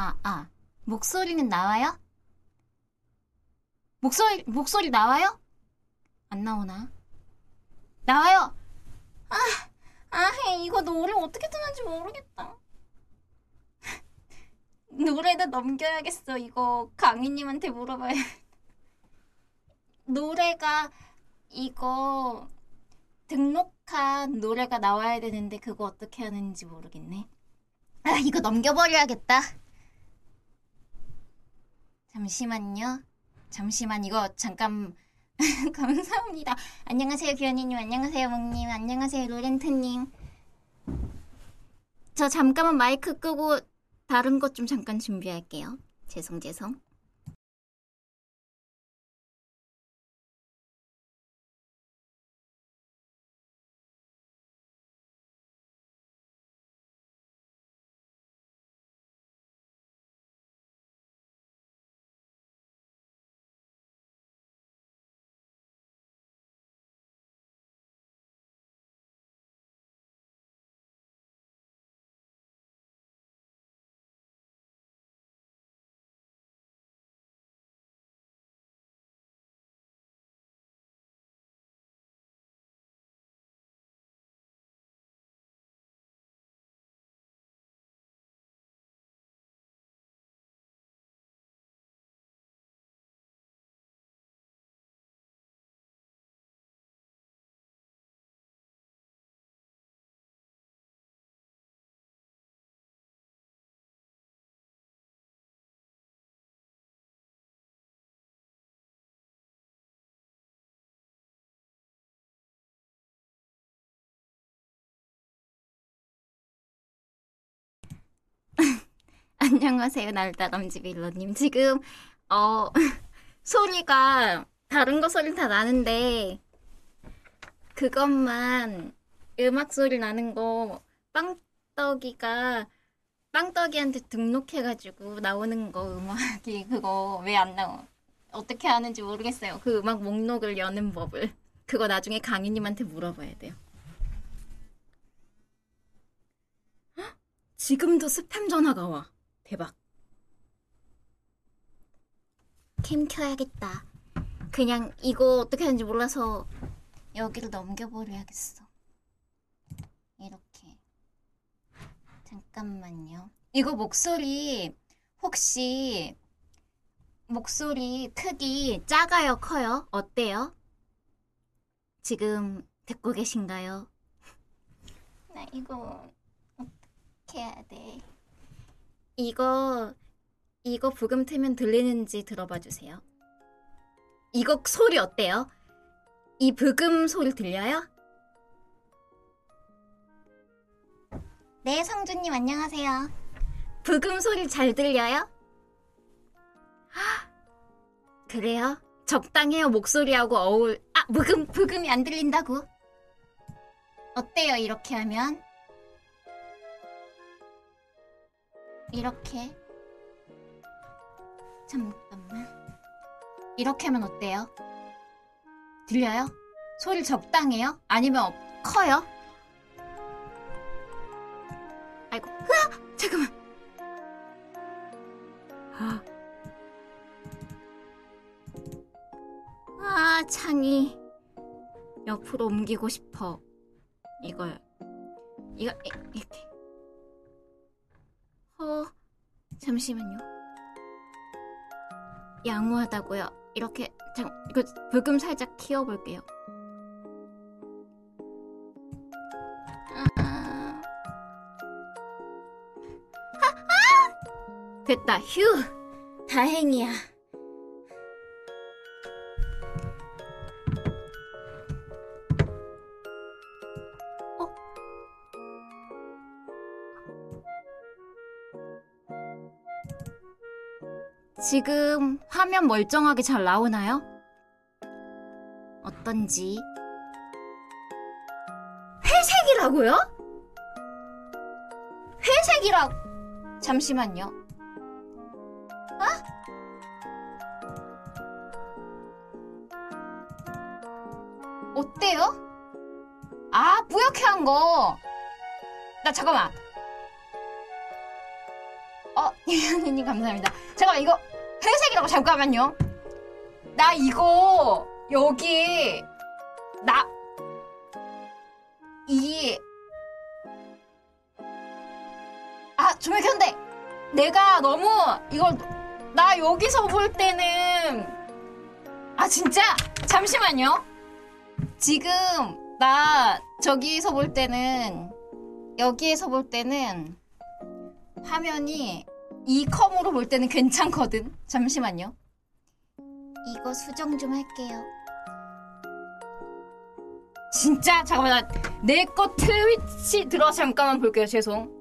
아, 아. 목소리는 나와요? 목소리, 목소리 나와요? 안 나오나? 나와요! 아, 아, 이거 노래 어떻게 듣는지 모르겠다. 노래도 넘겨야겠어. 이거 강희님한테 물어봐야. 노래가 이거 등록한 노래가 나와야 되는데 그거 어떻게 하는지 모르겠네. 아, 이거 넘겨버려야겠다. 잠시만요. 잠시만 이거 잠깐 감사합니다. 안녕하세요 규현이님, 안녕하세요 몽님, 안녕하세요 로렌트님. 저 잠깐만 마이크 끄고 다른 것 좀 잠깐 준비할게요. 죄송 죄송. 안녕하세요, 날다람쥐 빌러님. 지금, 어, 소리가, 다른 거 소리 다 나는데, 그것만, 음악 소리 나는 거, 빵떡이가, 빵떡이한테 등록해가지고 나오는 거, 음악이, 그거 왜 안 나와? 어떻게 하는지 모르겠어요. 그 음악 목록을 여는 법을. 그거 나중에 강희님한테 물어봐야 돼요. 지금도 스팸 전화가 와. 대박. 캠 켜야겠다. 그냥 이거 어떻게 하는지 몰라서 여기를 넘겨버려야겠어. 이렇게. 잠깐만요. 이거 목소리 혹시 목소리 크기 작아요, 커요? 어때요? 지금 듣고 계신가요? 나 이거 어떻게 해야 돼? 이거 이거 부금 틀면 들리는지 들어봐 주세요. 이거 소리 어때요? 이 부금 소리 들려요? 네, 성주님 안녕하세요. 부금 소리 잘 들려요? 그래요? 적당해요 목소리하고 어울. 아, 부금 부금이 안 들린다고? 어때요 이렇게 하면? 이렇게 잠깐만 이렇게 하면 어때요? 들려요? 소리 적당해요? 아니면 어- 커요? 아이고 으아! 잠깐만 아 창이 옆으로 옮기고 싶어 이걸 이거 이- 이렇게 어, 잠시만요. 양호하다고요. 이렇게 잠 이거 불금 살짝 키워볼게요. 아, 아, 아! 됐다. 휴. 다행이야. 지금 화면 멀쩡하게 잘 나오나요? 어떤지. 회색이라고요? 회색이라. 잠시만요. 아? 어때요? 아, 뿌옇게 한 거. 나 잠깐만. 어, 유현이님 감사합니다. 잠깐만 이거 회색이라고 잠깐만요. 나 이거 여기 나 이 아, 조명켰는데 내가 너무 이걸 나 여기서 볼 때는 아 진짜 잠시만요. 지금 나 저기서 볼 때는 여기에서 볼 때는 화면이 이 컴으로 볼 때는 괜찮거든. 잠시만요. 이거 수정 좀 할게요. 진짜 잠깐만 내 거 트위치 들어서 잠깐만 볼게요. 죄송.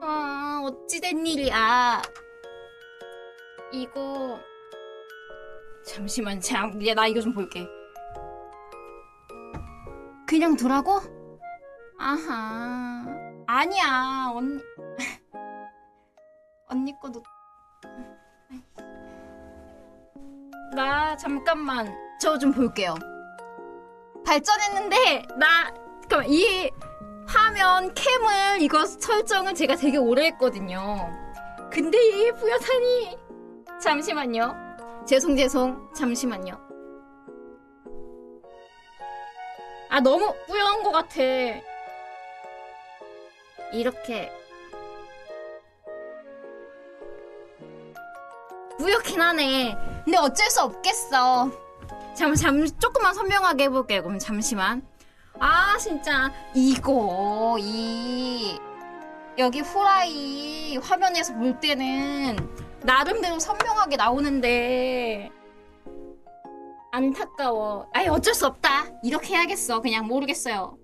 아 어찌된 일이야. 이거 잠시만 참, 나 이거 좀 볼게. 그냥 두라고? 아하. 아니야, 언니. 언니 거도. 나 잠깐만 저 좀 볼게요. 발전했는데 나 잠깐만 이 화면 캠을 이거 설정은 제가 되게 오래 했거든요. 근데 이 부여탄이 잠시만요. 죄송 죄송 잠시만요. 아 너무 뿌연한 것 같아. 이렇게 뿌옇긴 하네. 근데 어쩔 수 없겠어. 잠, 잠, 조금만 선명하게 해볼게요. 그럼 잠시만. 아, 진짜. 이거, 이, 여기 후라이 화면에서 볼 때는 나름대로 선명하게 나오는데, 안타까워. 아이, 어쩔 수 없다. 이렇게 해야겠어. 그냥 모르겠어요.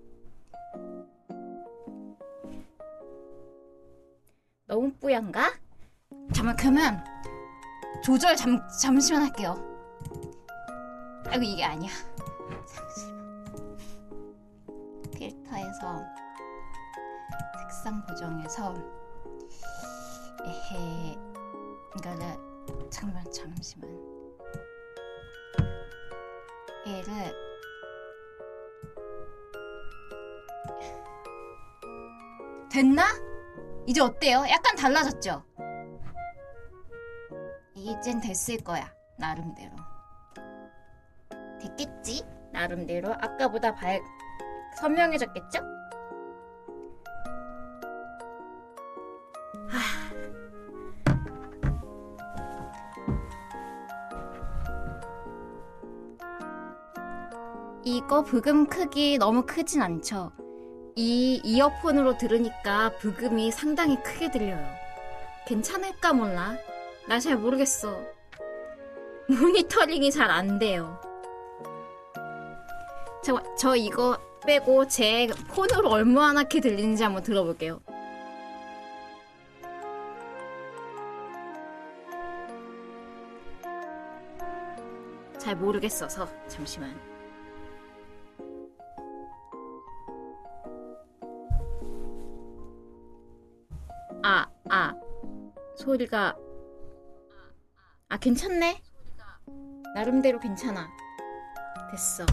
너무 뿌얀가? 잠깐, 그러면, 조절 잠, 잠시만 할게요. 아이고, 이게 아니야. 잠시만. 필터에서, 색상 보정해서, 에헤, 이거를, 잠깐만, 잠시만. 얘를, 됐나? 이제 어때요? 약간 달라졌죠? 이젠 됐을 거야. 나름대로. 됐겠지? 나름대로. 아까보다 발, 선명해졌겠죠? 이거 부금 크기 너무 크진 않죠? 이 이어폰으로 들으니까 부금이 상당히 크게 들려요. 괜찮을까 몰라. 나 잘 모르겠어. 모니터링이 잘 안 돼요. 저, 저 이거 빼고 제 폰으로 얼마나 게 들리는지 한번 들어볼게요. 잘 모르겠어서 잠시만. 소리가 아, 괜찮네. 나름대로 괜찮아. 됐어.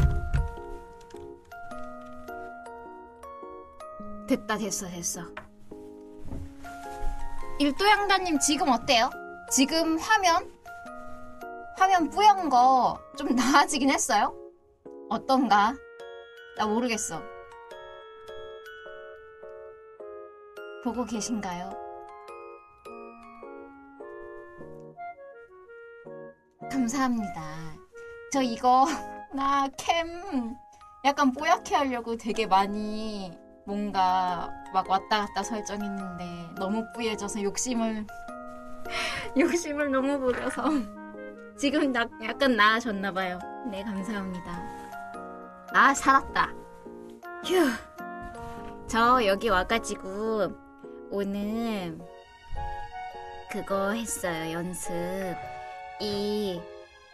됐다, 됐어, 됐어. 일도양다님 지금 어때요? 지금 화면? 화면 뿌연 거 좀 나아지긴 했어요? 어떤가? 나 모르겠어. 보고 계신가요? 감사합니다. 저 이거 나 캠 약간 뽀얗게 하려고 되게 많이 뭔가 막 왔다 갔다 설정했는데 너무 뿌얘져서 욕심을 욕심을 너무 부려서 지금 나, 약간 나아졌나 봐요. 네 감사합니다. 아 살았다. 휴. 저 여기 와가지고 오늘 그거 했어요 연습. 이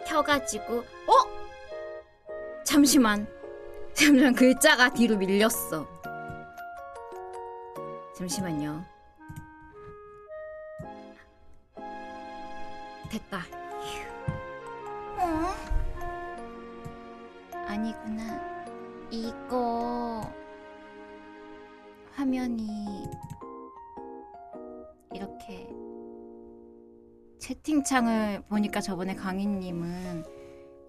켜가지고 어? 잠시만 잠시만 글자가 뒤로 밀렸어 잠시만요 됐다 휴. 어? 아니구나 이거 화면이 이렇게 채팅창을 보니까 저번에 강희님은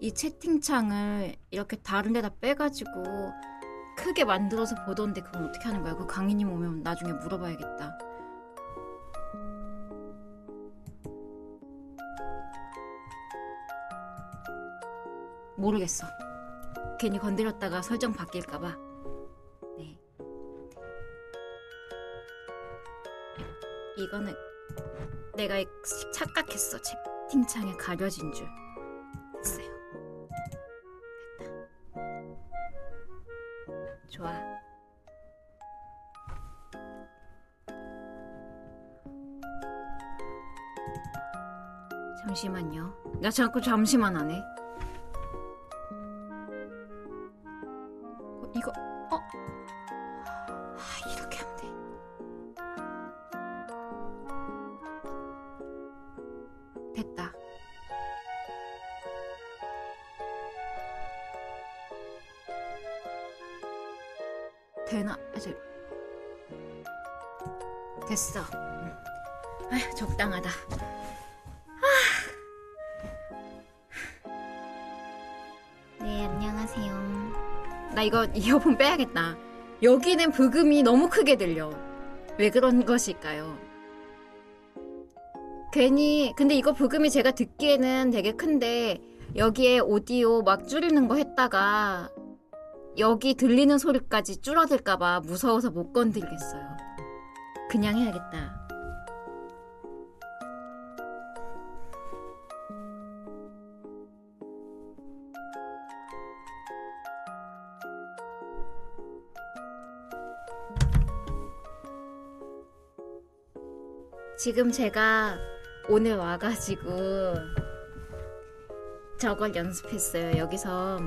이 채팅창을 이렇게 다른 데다 빼가지고 크게 만들어서 보던데 그건 어떻게 하는 거야? 그 강희님 오면 나중에 물어봐야겠다. 모르겠어. 괜히 건드렸다가 설정 바뀔까봐. 네. 이거는 내가 착각했어. 채팅창에 가려진 줄. 됐어요. 됐다. 좋아. 잠시만요. 나 자꾸 잠시만 하네. 이어폰 빼야겠다. 여기는 브금이 너무 크게 들려. 왜 그런 것일까요? 괜히, 근데 이거 브금이 제가 듣기에는 되게 큰데, 여기에 오디오 막 줄이는 거 했다가, 여기 들리는 소리까지 줄어들까봐 무서워서 못 건들겠어요. 그냥 해야겠다. 지금 제가 오늘 와가지고 저걸 연습했어요. 여기서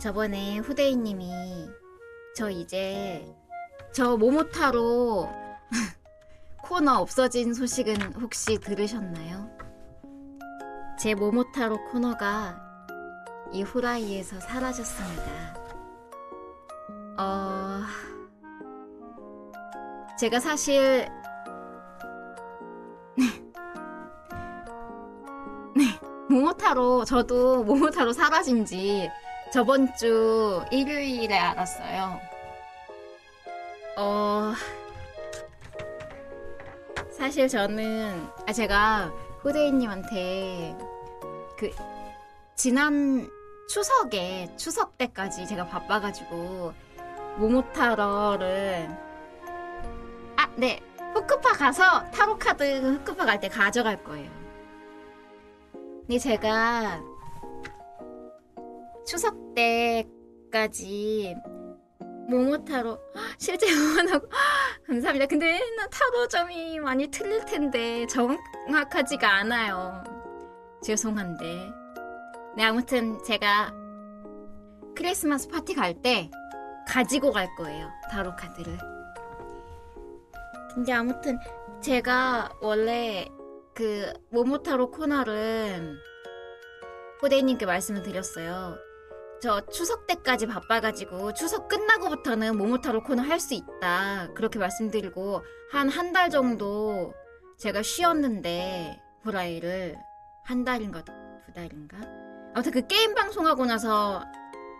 저번에 후대인님이 저 이제 저 모모타로 코너 없어진 소식은 혹시 들으셨나요? 제 모모타로 코너가 이 후라이에서 사라졌습니다. 어... 제가 사실 네, 모모타로 저도 모모타로 사라진 지 저번 주 일요일에 알았어요. 어 사실 저는 아 제가 후대인님한테 그 지난 추석에 추석 때까지 제가 바빠가지고 모모타로를 아네 후크파 가서 타로 카드 후크파 갈 때 가져갈 거예요. 근데 제가 추석 때까지 모모 타로 실제 응원하고 감사합니다. 근데 나 타로점이 많이 틀릴 텐데 정확하지가 않아요. 죄송한데. 네 아무튼 제가 크리스마스 파티 갈 때 가지고 갈 거예요. 타로 카드를. 근데 아무튼 제가 원래 그 모모타로 코너를 후대님께 말씀을 드렸어요. 저 추석 때까지 바빠가지고 추석 끝나고부터는 모모타로 코너 할 수 있다. 그렇게 말씀드리고 한 한 달 정도 제가 쉬었는데 브라이를 한 달인가 두 달인가? 아무튼 그 게임 방송하고 나서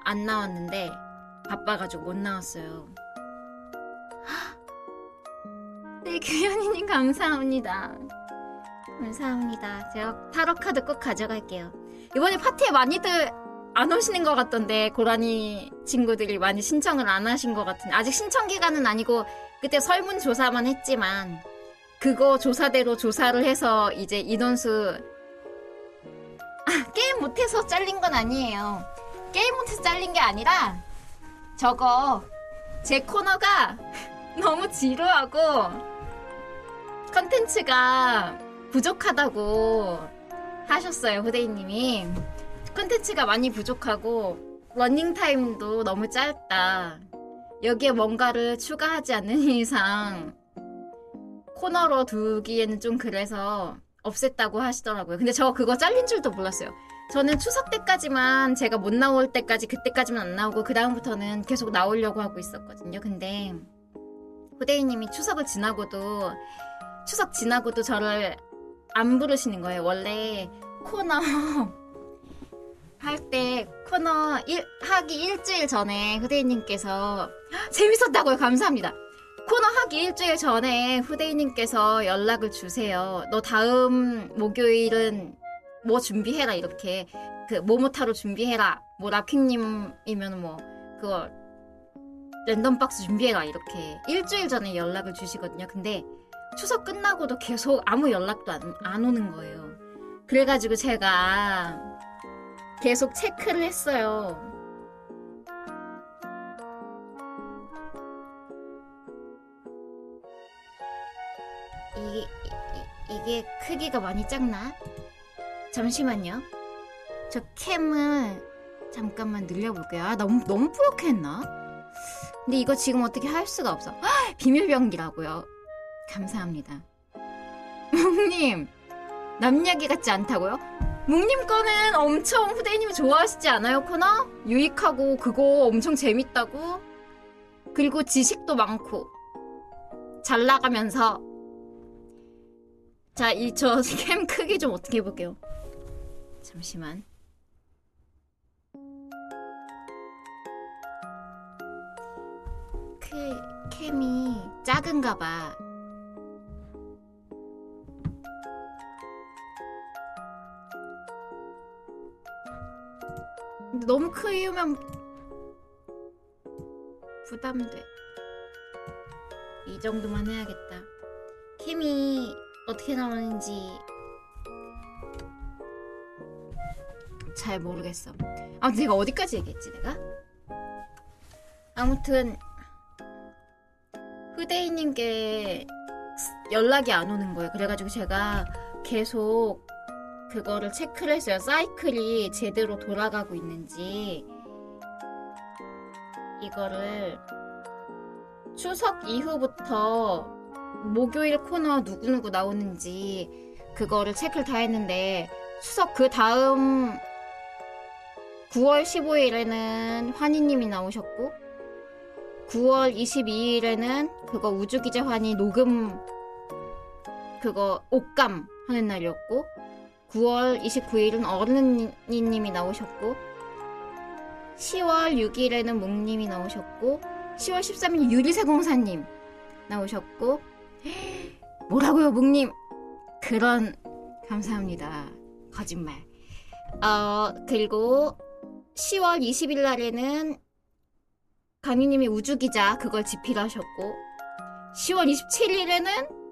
안 나왔는데 바빠가지고 못 나왔어요. 규현이님 감사합니다. 감사합니다. 제가 타로 카드 꼭 가져갈게요. 이번에 파티에 많이들 안 오시는 것 같던데 고라니 친구들이 많이 신청을 안 하신 것 같은데 아직 신청 기간은 아니고 그때 설문 조사만 했지만 그거 조사대로 조사를 해서 이제 인원수 아, 게임 못해서 잘린 건 아니에요. 게임 못해서 잘린 게 아니라 저거 제 코너가 너무 지루하고 컨텐츠가 부족하다고 하셨어요, 후대인님이. 컨텐츠가 많이 부족하고 러닝 타임도 너무 짧다. 여기에 뭔가를 추가하지 않는 이상 코너로 두기에는 좀 그래서 없앴다고 하시더라고요. 근데 저 그거 잘린 줄도 몰랐어요. 저는 추석 때까지만 제가 못 나올 때까지 그때까지만 안 나오고 그 다음부터는 계속 나오려고 하고 있었거든요. 근데 후대인님이 추석을 지나고도 추석 지나고도 저를 안 부르시는 거예요. 원래 코너 할 때 코너 일, 하기 일주일 전에 후대인님께서 재밌었다고요. 감사합니다. 코너 하기 일주일 전에 후대인님께서 연락을 주세요. 너 다음 목요일은 뭐 준비해라 이렇게 그 모모타로 준비해라. 뭐 라킹님이면 뭐 그거 랜덤 박스 준비해라 이렇게 일주일 전에 연락을 주시거든요. 근데 추석 끝나고도 계속 아무 연락도 안, 안 오는 거예요. 그래가지고 제가 계속 체크를 했어요. 이, 이, 이게 크기가 많이 작나? 잠시만요. 저 캠을 잠깐만 늘려볼게요. 아, 너무, 너무 뿌옇게 했나? 근데 이거 지금 어떻게 할 수가 없어. 헉, 비밀병기라고요. 감사합니다. 묵님, 남 이야기 같지 않다고요? 묵님 거는 엄청 후대님이 좋아하시지 않아요, 코너? 유익하고 그거 엄청 재밌다고? 그리고 지식도 많고 잘 나가면서 자, 이 저 캠 크기 좀 어떻게 해볼게요. 잠시만. 그 캠이 작은가 봐. 근데 너무 크면 부담돼. 이 정도만 해야겠다. 캠이 어떻게 나오는지 잘 모르겠어. 아무튼 내가 어디까지 얘기했지 내가? 아무튼 후대인님께 연락이 안 오는 거예요. 그래가지고 제가 계속 그거를 체크를 했어요. 사이클이 제대로 돌아가고 있는지 이거를 추석 이후부터 목요일 코너 누구누구 나오는지 그거를 체크를 다 했는데 추석 그 다음 9월 15일에는 환희님이 나오셨고 9월 22일에는 그거 우주기재 환희 녹음 그거 옷감 하는 날이었고 9월 29일은 어른이님이 나오셨고 10월 6일에는 묵님이 나오셨고 10월 13일 유리세공사님 나오셨고 뭐라고요 묵님? 그런 감사합니다. 거짓말. 어 그리고 10월 20일 날에는 강희님이 우주기자 그걸 집필하셨고 10월 27일에는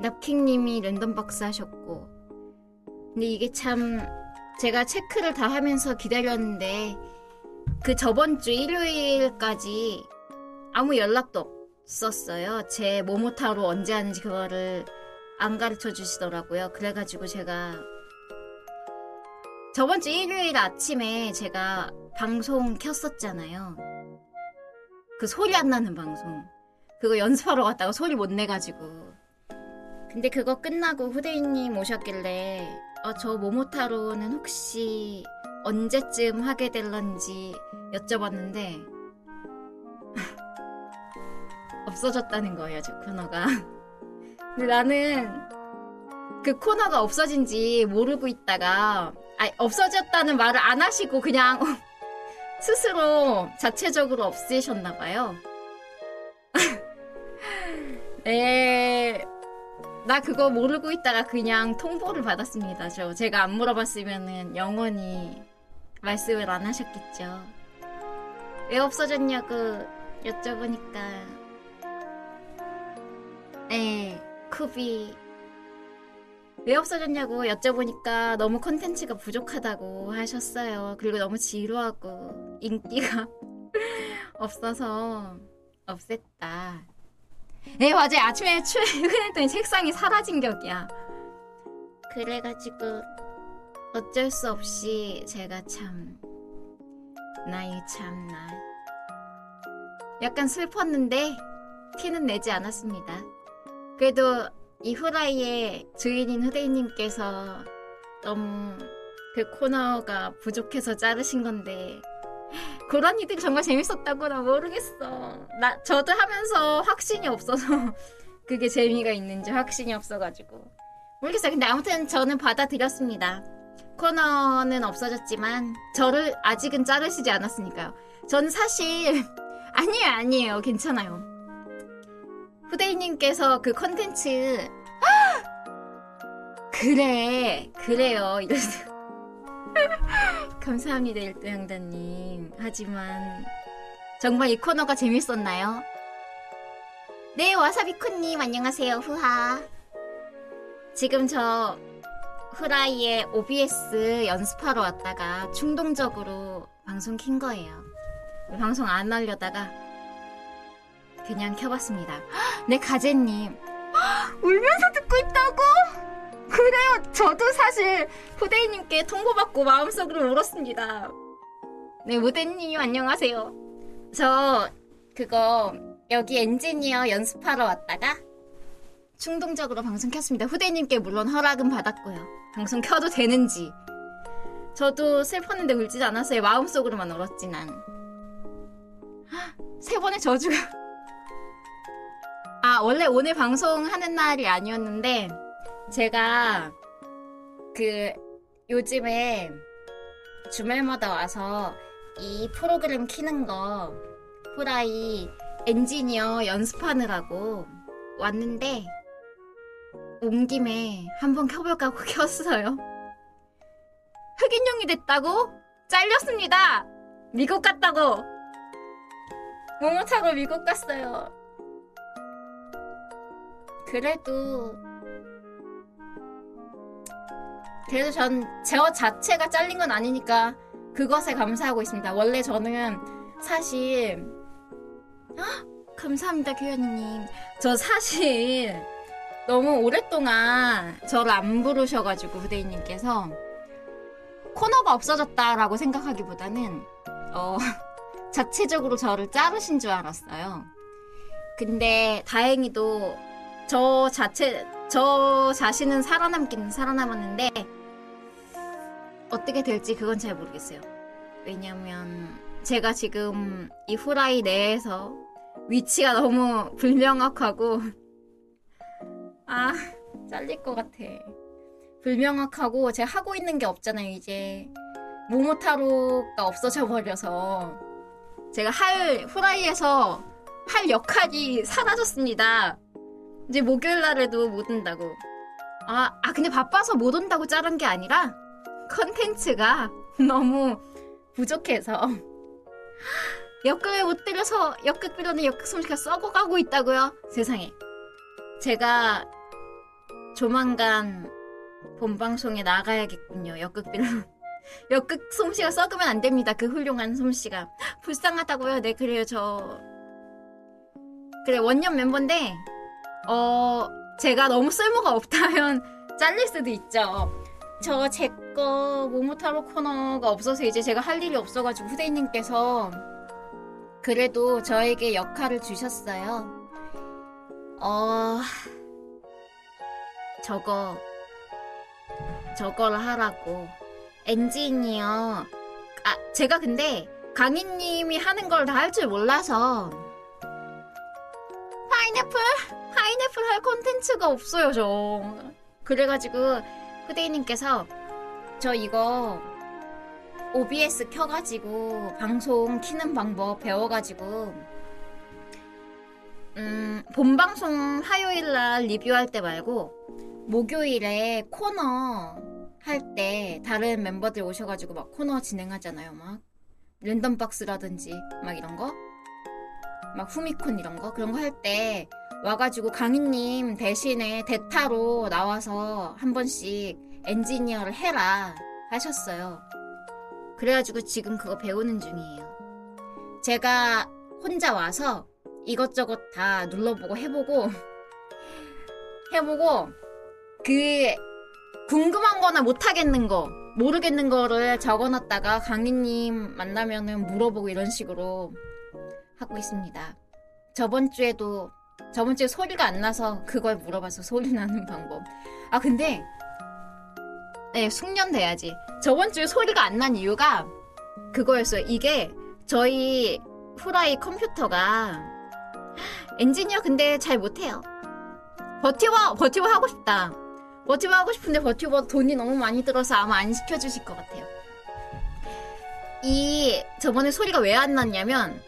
납킹님이 랜덤박스 하셨고 근데 이게 참 제가 체크를 다 하면서 기다렸는데 그 저번 주 일요일까지 아무 연락도 없었어요. 제 모모타로 언제 하는지 그거를 안 가르쳐 주시더라고요. 그래가지고 제가 저번 주 일요일 아침에 제가 방송 켰었잖아요. 그 소리 안 나는 방송. 그거 연습하러 갔다가 소리 못 내가지고. 근데 그거 끝나고 후대인님 오셨길래 어, 저 모모타로는 혹시 언제쯤 하게 될런지 여쭤봤는데 없어졌다는 거예요, 저 코너가. 근데 나는 그 코너가 없어진지 모르고 있다가 아니, 없어졌다는 말을 안 하시고 그냥 스스로 자체적으로 없애셨나 봐요. 네. 나 그거 모르고 있다가 그냥 통보를 받았습니다. 저 제가 안 물어봤으면은 영원히 말씀을 안 하셨겠죠. 왜 없어졌냐고 여쭤보니까 네, 쿠비 왜 없어졌냐고 여쭤보니까 너무 컨텐츠가 부족하다고 하셨어요. 그리고 너무 지루하고 인기가 없어서 없앴다. 네, 맞아요. 아침에 출근했더니 책상이 사라진 격이야. 그래가지고 어쩔 수 없이 제가 참 나이 참나 약간 슬펐는데 티는 내지 않았습니다. 그래도 이 후라이의 주인인 후대인님께서 너무 그 코너가 부족해서 자르신 건데 그런 이들이 정말 재밌었다고 나 모르겠어. 나 저도 하면서 확신이 없어서 그게 재미가 있는지 확신이 없어가지고 모르겠어요. 근데 아무튼 저는 받아들였습니다. 코너는 없어졌지만 저를 아직은 자르시지 않았으니까요. 저는 사실 아니에요 아니에요 괜찮아요. 후대인님께서 그 컨텐츠 그래 그래요 이러세요. 감사합니다 일도양다님. 하지만 정말 이 코너가 재밌었나요? 네 와사비쿠님 안녕하세요 후하. 지금 저 후라이의 OBS 연습하러 왔다가 충동적으로 방송 킨 거예요. 방송 안 하려다가 그냥 켜봤습니다. 네 가재님 울면서 듣고 있다고? 그래요. 저도 사실 후대인님께 통보받고 마음속으로 울었습니다. 네 무대님 안녕하세요. 저 그거 여기 엔지니어 연습하러 왔다가 충동적으로 방송 켰습니다. 후대님께 물론 허락은 받았고요. 방송 켜도 되는지. 저도 슬펐는데 울지 않았어요. 마음속으로만 울었지 난. 세 번의 저주가. 아 원래 오늘 방송하는 날이 아니었는데 제가 그 요즘에 주말마다 와서 이 프로그램 키는 거 후라이 엔지니어 연습하느라고 왔는데 온 김에 한번 켜볼까 하고 켰어요. 흑인용이 됐다고? 잘렸습니다! 미국 갔다고! 모모 타고 미국 갔어요. 그래도 그래도 전 제어 자체가 잘린 건 아니니까 그것에 감사하고 있습니다. 원래 저는 사실 헉, 감사합니다 규현이님. 저 사실 너무 오랫동안 저를 안 부르셔가지고 후대인님께서 코너가 없어졌다라고 생각하기보다는 어 자체적으로 저를 자르신 줄 알았어요. 근데 다행히도 저 자체 저 자신은 살아남긴 살아남았는데 어떻게 될지 그건 잘 모르겠어요. 왜냐면 제가 지금 이 후라이 내에서 위치가 너무 불명확하고 아 잘릴 것 같아. 불명확하고 제가 하고 있는 게 없잖아요 이제 모모타로가 없어져 버려서 제가 할 후라이에서 할 역할이 사라졌습니다. 이제 목요일 날에도 못 온다고. 아, 아 근데 바빠서 못 온다고 자른 게 아니라 컨텐츠가 너무 부족해서 역극을 못 때려서 역극 빌려는 역극 솜씨가 썩어가고 있다고요? 세상에. 제가 조만간 본 방송에 나가야겠군요. 역극 빌려. 역극 솜씨가 썩으면 안 됩니다. 그 훌륭한 솜씨가. 불쌍하다고요? 네, 그래요. 저. 그래, 원년 멤버인데, 어, 제가 너무 쓸모가 없다면 잘릴 수도 있죠. 저제거 모모타로 코너가 없어서 이제 제가 할 일이 없어가지고 후대인님께서 그래도 저에게 역할을 주셨어요. 어, 저거, 저걸 하라고. 엔지니어. 아, 제가 근데 강희님이 하는 걸 다 할 줄 몰라서. 파인애플? 파인애플 할 콘텐츠가 없어요, 저. 그래가지고, 후대인님께서 저 이거 OBS 켜가지고 방송 키는 방법 배워가지고 음, 본방송 화요일날 리뷰할 때 말고 목요일에 코너 할 때 다른 멤버들 오셔가지고 막 코너 진행하잖아요. 막 랜덤 박스라든지 막 이런 거. 막 후미콘 이런 거 그런 거 할 때 와가지고 강희님 대신에 대타로 나와서 한 번씩 엔지니어를 해라 하셨어요. 그래가지고 지금 그거 배우는 중이에요. 제가 혼자 와서 이것저것 다 눌러보고 해보고 해보고 그 궁금한 거나 못하겠는 거 모르겠는 거를 적어놨다가 강희님 만나면은 물어보고 이런 식으로 하고 있습니다. 저번 주에도 저번 주에 소리가 안 나서 그걸 물어봐서 소리 나는 방법. 아, 근데, 네, 숙련 돼야지. 저번 주에 소리가 안 난 이유가 그거였어요. 이게 저희 후라이 컴퓨터가 엔지니어 근데 잘 못해요. 버튜버, 버튜버 하고 싶다. 버튜버 하고 싶은데 버튜버 돈이 너무 많이 들어서 아마 안 시켜주실 것 같아요. 이, 저번에 소리가 왜 안 났냐면,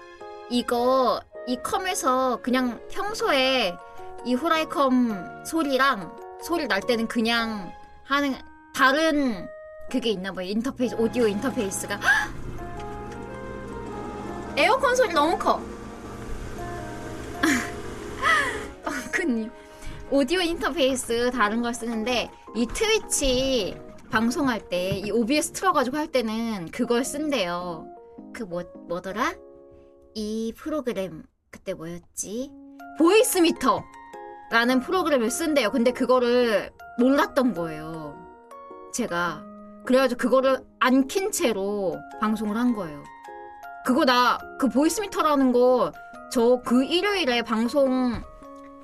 이거, 이 컴에서 그냥 평소에 이 후라이컴 소리랑 소리 날 때는 그냥 하는, 다른 그게 있나 봐요. 인터페이스, 오디오 인터페이스가. 에어컨 소리 너무 커. 엉크님. 오디오 인터페이스 다른 걸 쓰는데 이 Twitch 방송할 때 이 OBS 틀어가지고 할 때는 그걸 쓴대요. 그 뭐, 뭐더라? 이 프로그램 그때 뭐였지? Voicemeeter 라는 프로그램을 쓴대요. 근데 그거를 몰랐던 거예요. 제가. 그래가지고 그거를 안 킨 채로 방송을 한 거예요. 그거 나 그 Voicemeeter라는 거 저 그 일요일에 방송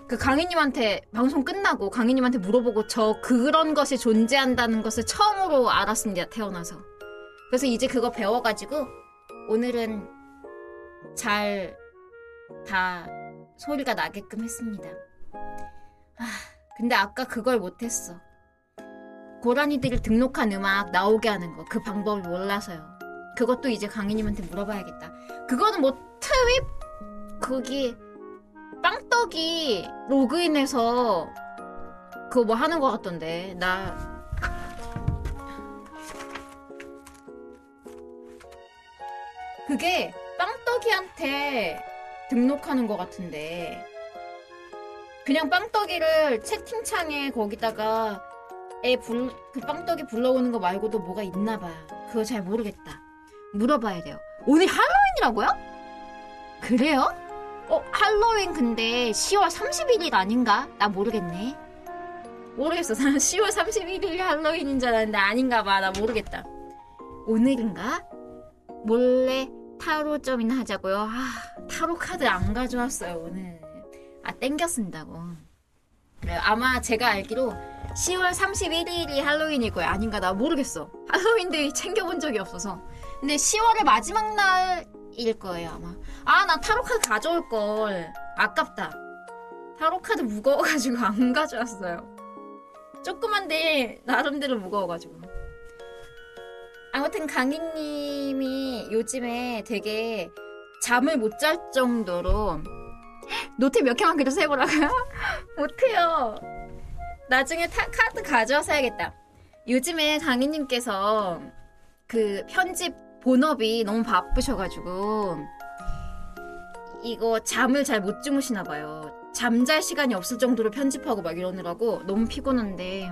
그 강희님한테 방송 끝나고 강희님한테 물어보고 저 그런 것이 존재한다는 것을 처음으로 알았습니다 태어나서 그래서 이제 그거 배워가지고 오늘은 잘 다 소리가 나게끔 했습니다. 아 근데 아까 그걸 못했어. 고라니들을 등록한 음악 나오게 하는 거 그 방법을 몰라서요. 그것도 이제 강희님한테 물어봐야겠다. 그거는 뭐 트윗 거기 빵떡이 로그인해서 그거 뭐 하는 것 같던데 나. 그게 빵떡이한테 등록하는 것 같은데 그냥 빵떡이를 채팅창에 거기다가 애 불, 그 빵떡이 불러오는 거 말고도 뭐가 있나 봐 그거 잘 모르겠다 물어봐야 돼요 오늘 할로윈이라고요? 그래요? 어, 할로윈 근데 10월 31일 아닌가? 나 모르겠네. 모르겠어. 난 10월 31일이 할로윈인 줄 알았는데 아닌가 봐. 나 모르겠다. 오늘인가? 몰래 타로 점이나 하자고요. 아, 타로 카드 안 가져왔어요, 오늘. 아, 땡겼습니다고. 네, 아마 제가 알기로 10월 31일이 할로윈일 거예요. 아닌가? 나 모르겠어. 할로윈데이 챙겨본 적이 없어서. 근데 10월의 마지막 날일 거예요, 아마. 아, 나 타로 카드 가져올 걸. 아깝다. 타로 카드 무거워가지고 안 가져왔어요. 조그만데, 나름대로 무거워가지고. 아무튼 강희님이 요즘에 되게 잠을 못 잘 정도로 노트 몇 개만 그려서 해보라고요? 못해요. 나중에 타, 카드 가져와서 해야겠다. 요즘에 강희님께서 그 편집 본업이 너무 바쁘셔가지고 이거 잠을 잘 못 주무시나 봐요. 잠잘 시간이 없을 정도로 편집하고 막 이러느라고 너무 피곤한데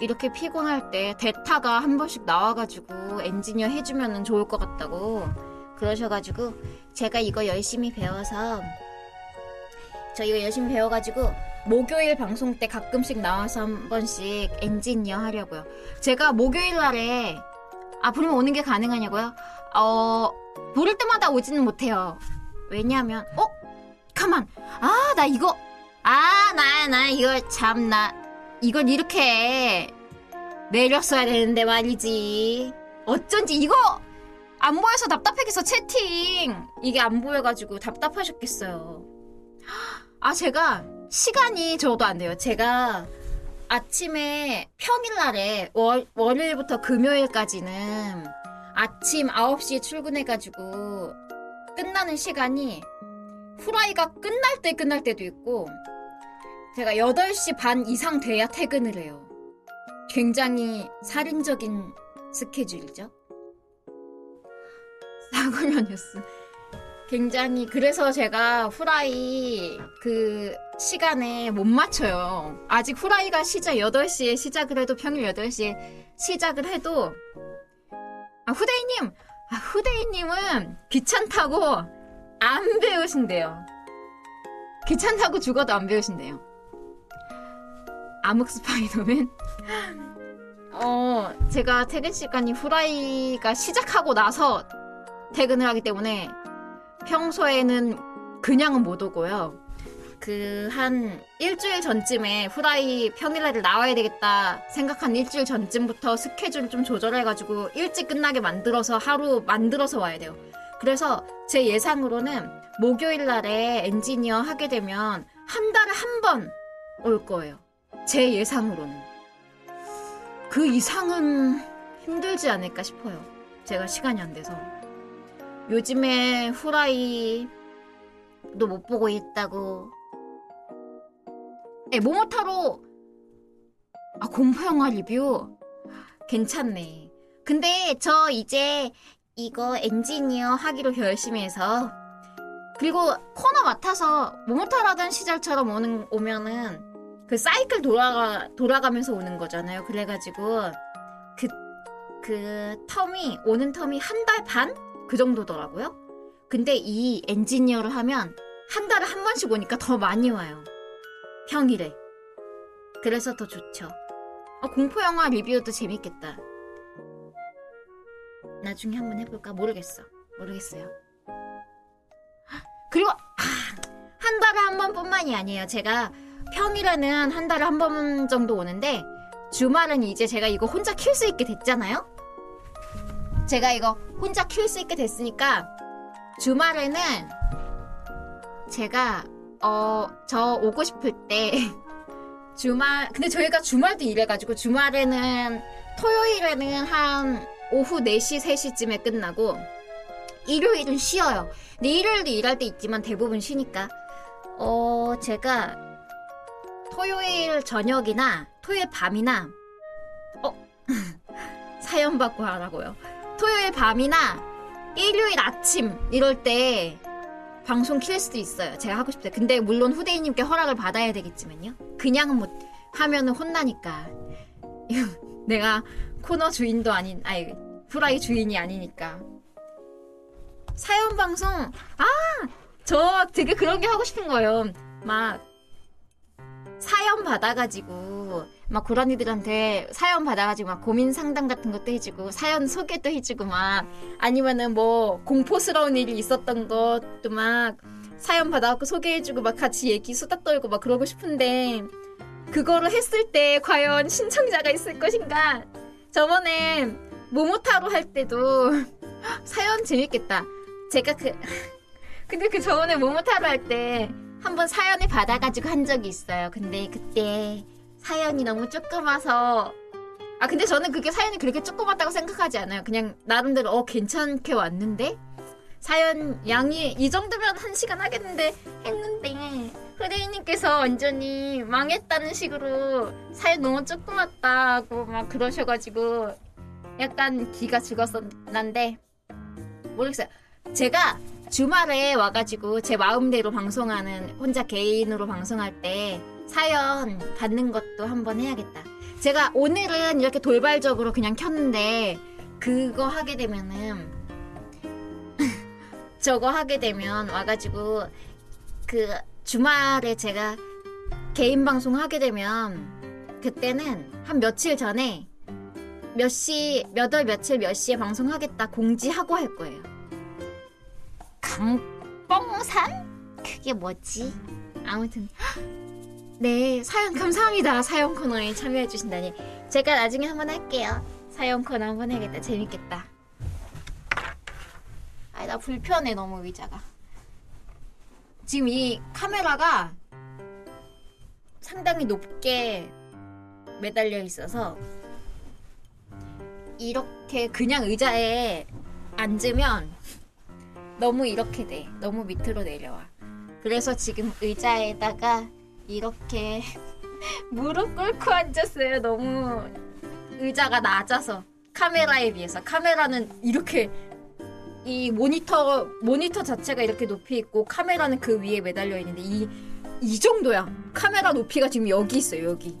이렇게 피곤할 때 데타가 한 번씩 나와가지고 엔지니어 해주면 좋을 것 같다고 그러셔가지고 제가 이거 열심히 배워서 저 이거 열심히 배워가지고 목요일 방송 때 가끔씩 나와서 한 번씩 엔지니어 하려고요. 제가 목요일 날에 아 부르면 오는 게 가능하냐고요? 어 부를 때마다 오지는 못해요. 왜냐하면 어 가만 아 나 이거 아 나 나 이거 참나 이걸 이렇게 내렸어야 되는데 말이지. 어쩐지 이거 안 보여서 답답했겠어 채팅. 이게 안 보여가지고 답답하셨겠어요. 아 제가 시간이 저도 안 돼요. 제가 아침에 평일날에 월, 월요일부터 금요일까지는 아침 9시에 출근해가지고 끝나는 시간이 후라이가 끝날 때 끝날 때도 있고 제가 8시 반 이상 돼야 퇴근을 해요. 굉장히 살인적인 스케줄이죠. 뉴스. 굉장히 그래서 제가 후라이 그 시간에 못 맞춰요. 아직 후라이가 시작 8시에 시작을 해도 평일 8시에 시작을 해도 아 후대인님 아 후대인님은 귀찮다고 안 배우신대요. 귀찮다고 죽어도 안 배우신대요. 암흑 스파이더맨 어 제가 퇴근 시간이 후라이가 시작하고 나서 퇴근을 하기 때문에 평소에는 그냥은 못 오고요. 그 한 일주일 전쯤에 후라이 평일날에 나와야 되겠다 생각한 일주일 전쯤부터 스케줄 좀 조절해가지고 일찍 끝나게 만들어서 하루 만들어서 와야 돼요. 그래서 제 예상으로는 목요일 날에 엔지니어 하게 되면 한 달에 한 번 올 거예요. 제 예상으로는. 그 이상은 힘들지 않을까 싶어요. 제가 시간이 안 돼서. 요즘에 후라이도 못 보고 있다고. 네, 모모타로 아 공포 영화 리뷰 괜찮네. 근데 저 이제 이거 엔지니어 하기로 결심해서 그리고 코너 맡아서 모모타라던 시절처럼 오는 오면은 그 사이클 돌아가 돌아가면서 오는 거잖아요. 그래가지고 그 그 텀이 오는 텀이 한 달 반 그 정도더라고요. 근데 이 엔지니어를 하면 한 달에 한 번씩 오니까 더 많이 와요. 평일에. 그래서 더 좋죠. 어, 공포 영화 리뷰도 재밌겠다. 나중에 한번 해볼까 모르겠어. 모르겠어요. 그리고 아, 한 달에 한 번뿐만이 아니에요. 제가 평일에는 한 달에 한 번 정도 오는데 주말은 이제 제가 이거 혼자 킬수 있게 됐잖아요. 제가 이거 혼자 킬수 있게 됐으니까 주말에는 제가 어 저 오고 싶을 때 주말 근데 저희가 주말도 일해가지고 주말에는 토요일에는 한 오후 4시 3시쯤에 끝나고 일요일은 쉬어요. 근데 일요일도 일할 때 있지만 대부분 쉬니까 어 제가 토요일 저녁이나 토요일 밤이나 어 사연 받고 하라고요. 토요일 밤이나 일요일 아침 이럴 때 방송 킬 수도 있어요. 제가 하고 싶을 때. 근데 물론 후대인님께 허락을 받아야 되겠지만요. 그냥 못 하면은 혼나니까. 내가 코너 주인도 아닌, 아니, 후라이 주인이 아니니까. 사연 방송, 아! 저 되게 그런 게 하고 싶은 거예요. 막, 사연 받아가지고, 막 고라니들한테 사연 받아가지고 막 고민 상담 같은 것도 해주고 사연 소개도 해주고 막 아니면은 뭐 공포스러운 일이 있었던 것도 막 사연 받아갖고 소개해주고 막 같이 얘기 수다 떨고 막 그러고 싶은데 그거를 했을 때 과연 신청자가 있을 것인가? 저번에 모모타로 할 때도 사연 재밌겠다. 제가 그 근데 그 저번에 모모타로 할때 한번 사연을 받아가지고 한 적이 있어요. 근데 그때 사연이 너무 조그마서. 아 근데 저는 그게 사연이 그렇게 조그맣다고 생각하지 않아요. 그냥 나름대로 어 괜찮게 왔는데? 사연 양이 이 정도면 한 시간 하겠는데? 했는데. 흐레이님께서 완전히 망했다는 식으로 사연 너무 조그맣다고 막 그러셔가지고 약간 기가 죽었었는데. 모르겠어요. 제가 주말에 와가지고 제 마음대로 방송하는 혼자 개인으로 방송할 때 사연 받는 것도 한번 해야겠다. 제가 오늘은 이렇게 돌발적으로 그냥 켰는데 그거 하게 되면은 저거 하게 되면 와가지고 그 주말에 제가 개인 방송 하게 되면 그때는 한 며칠 전에 몇 시, 몇 월 며칠 몇 시에 방송하겠다 공지하고 할 거예요. 강뻥산? 그게 뭐지? 아무튼 네, 사연 감사합니다. 사연 코너에 참여해 주신다니. 제가 나중에 한번 할게요. 사연 코너 한번 해야겠다. 재밌겠다. 아, 나 불편해 너무 의자가. 지금 이 카메라가 상당히 높게 매달려 있어서 이렇게 그냥 의자에 앉으면 너무 이렇게 돼. 너무 밑으로 내려와. 그래서 지금 의자에다가 이렇게 무릎 꿇고 앉았어요. 너무 의자가 낮아서 카메라에 비해서 카메라는 이렇게 이 모니터 모니터 자체가 이렇게 높이 있고 카메라는 그 위에 매달려 있는데 이 이 정도야. 카메라 높이가 지금 여기 있어요. 여기.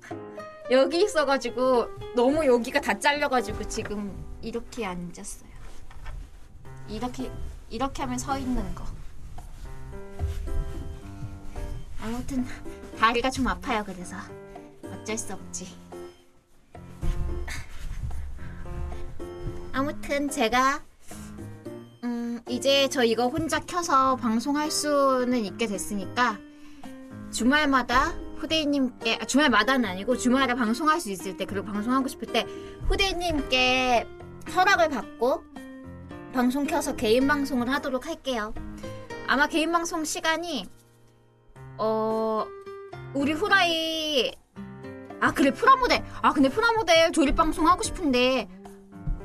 여기 있어가지고 너무 여기가 다 잘려가지고 지금 이렇게 앉았어요. 이렇게 이렇게 하면 서 있는 거. 아무튼 다리가 좀 아파요. 그래서 어쩔 수 없지. 아무튼 제가 음, 이제 저 이거 혼자 켜서 방송할 수는 있게 됐으니까 주말마다 후대인님께 아, 주말마다는 아니고 주말에 방송할 수 있을 때 그리고 방송하고 싶을 때 후대인님께 허락을 받고 방송 켜서 개인 방송을 하도록 할게요. 아마 개인 방송 시간이 어 우리 후라이 아 그래 프라모델 아 근데 프라모델 조립 방송 하고 싶은데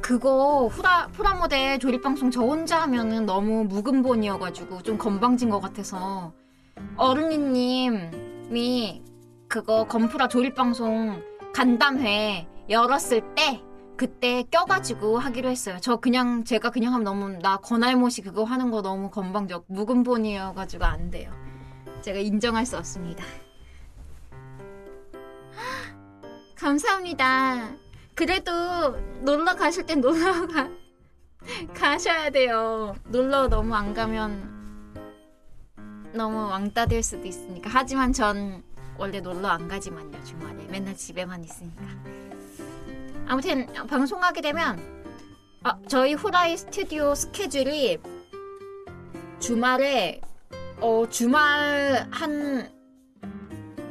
그거 후라 프라모델 조립 방송 저 혼자 하면은 너무 묵은본이어가지고 좀 건방진 것 같아서 어른이님이 그거 건프라 조립 방송 간담회 열었을 때 그때 껴가지고 하기로 했어요. 저 그냥 제가 그냥 하면 너무 나 건알못이 그거 하는 거 너무 건방져 묵은 본이어가지고 안 돼요. 제가 인정할 수 없습니다. 감사합니다. 그래도 놀러 가실 땐 놀러 가, 가셔야 돼요. 놀러 너무 안 가면 너무 왕따 될 수도 있으니까. 하지만 전 원래 놀러 안 가지만요, 주말에. 맨날 집에만 있으니까. 아무튼, 방송하게 되면, 아, 저희 후라이 스튜디오 스케줄이 주말에, 어, 주말 한,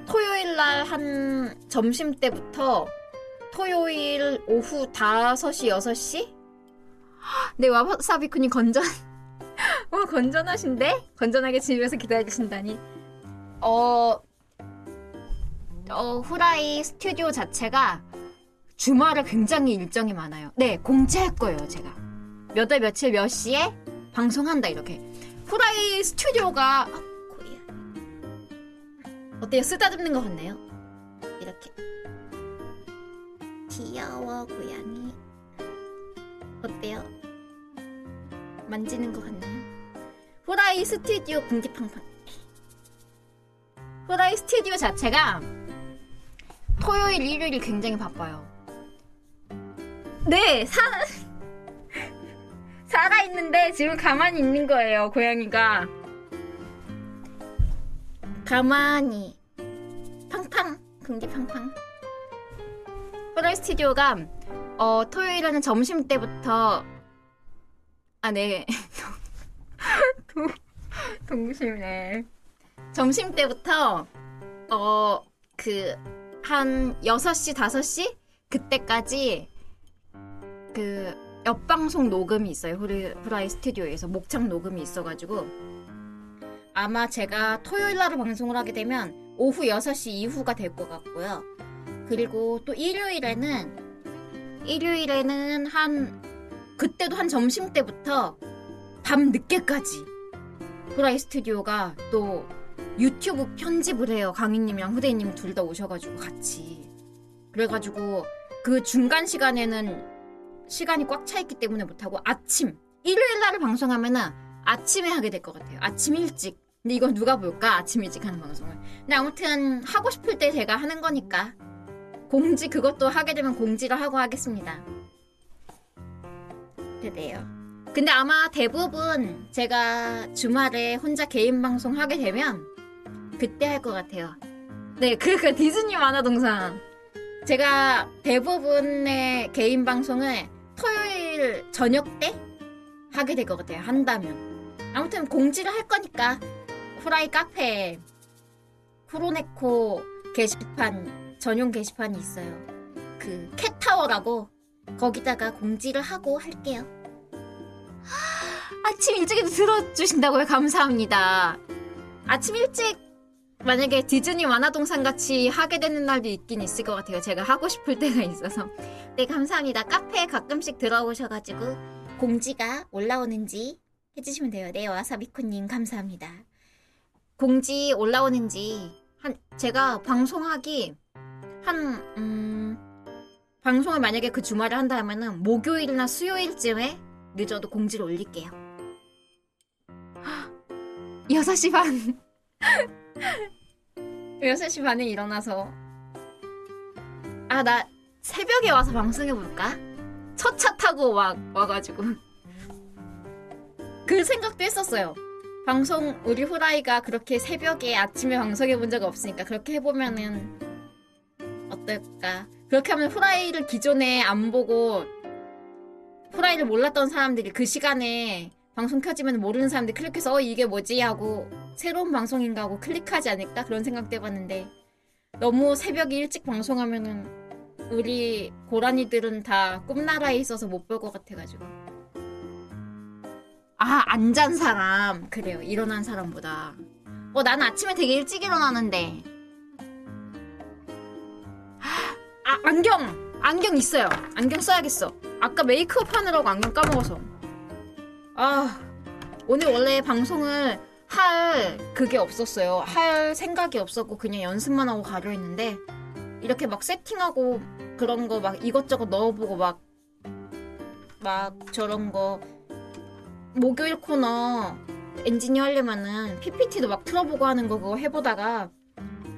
토요일 날 한 점심 때부터 토요일 오후 5시, 6시? 네, 와사비쿤이 건전, 와, 건전하신데? 건전하게 집에서 기다리신다니. 어, 어, 후라이 스튜디오 자체가 주말에 굉장히 일정이 많아요. 네, 공지할 거예요, 제가. 몇 월 며칠 몇 시에 방송한다, 이렇게. 후라이 스튜디오가, 아. 어때요? 쓰다듬는 것 같나요? 이렇게. 귀여워, 고양이. 어때요? 만지는 것 같나요? 후라이 스튜디오 공지팡팡. 후라이 스튜디오 자체가 토요일, 일요일이 굉장히 바빠요. 네, 사, 살아 있는데 지금 가만히 있는 거예요, 고양이가. 가만히. 팡팡, 공지팡팡. 후라이 스튜디오가, 어, 토요일에는 점심 때부터, 아, 네. 동, 동심네. 점심 때부터, 어, 그, 한 6시, 5시? 그때까지 그 옆방송 녹음이 있어요. 후라이 스튜디오에서 목창 녹음이 있어가지고 아마 제가 토요일 날 방송을 하게 되면 오후 6시 이후가 될 것 같고요. 그리고 또 일요일에는 일요일에는 한 그때도 한 점심 때부터 밤 늦게까지 후라이 스튜디오가 또 유튜브 편집을 해요. 강희님이랑 후대인님 둘 다 오셔가지고 같이. 그래가지고 그 중간 시간에는 시간이 꽉 차 있기 때문에 못하고 아침 일요일 날을 방송하면은 아침에 하게 될 것 같아요. 아침 일찍. 근데 이건 누가 볼까? 아침 일찍 하는 방송을. 근데 아무튼 하고 싶을 때 제가 하는 거니까 공지 그것도 하게 되면 공지를 하고 하겠습니다. 그래요. 근데 아마 대부분 제가 주말에 혼자 개인 방송 하게 되면 그때 할 것 같아요. 네, 그러니까 디즈니 만화동산. 제가 대부분의 개인 방송을 토요일 저녁 때 하게 될 것 같아요. 한다면. 아무튼 공지를 할 거니까 후라이 카페에 프로네코 게시판 전용 게시판이 있어요. 그 캣타워라고 거기다가 공지를 하고 할게요. 아침 일찍에도 들어주신다고요? 감사합니다. 아침 일찍 만약에 디즈니 만화동산 같이 하게 되는 날도 있긴 있을 것 같아요. 제가 하고 싶을 때가 있어서. 네, 감사합니다. 카페에 가끔씩 들어오셔가지고 공지가 올라오는지 해주시면 돼요. 네, 와사비코님 감사합니다. 공지 올라오는지 한 제가 방송하기 한 음, 방송을 만약에 그 주말에 한다면은 목요일이나 수요일쯤에 늦어도 공지를 올릴게요. 6시 반 6시 반에 일어나서 아 나 새벽에 와서 방송해볼까? 첫 차 타고 와, 와가지고. 그 생각도 했었어요. 방송 우리 후라이가 그렇게 새벽에 아침에 방송해본 적 없으니까 그렇게 해보면은 어떨까? 그렇게 하면 후라이를 기존에 안 보고 후라이를 몰랐던 사람들이 그 시간에 방송 켜지면 모르는 사람들이 클릭해서 어 이게 뭐지? 하고 새로운 방송인가 하고 클릭하지 않을까? 그런 생각도 해봤는데 너무 새벽에 일찍 방송하면은 우리 고라니들은 다 꿈나라에 있어서 못 볼 것 같아가지고. 아 안 잔 사람. 그래요. 일어난 사람보다. 어 나는 아침에 되게 일찍 일어나는데. 아 안경! 안경 있어요. 안경 써야겠어. 아까 메이크업 하느라고 안경 까먹어서 아 오늘 원래 방송을 할 그게 없었어요. 할 생각이 없었고 그냥 연습만 하고 가려 했는데 이렇게 막 세팅하고 그런 거 막 이것저것 넣어보고 막 막 저런 거 목요일 코너 엔지니어 하려면은 PPT도 막 틀어보고 하는 거 그거 해보다가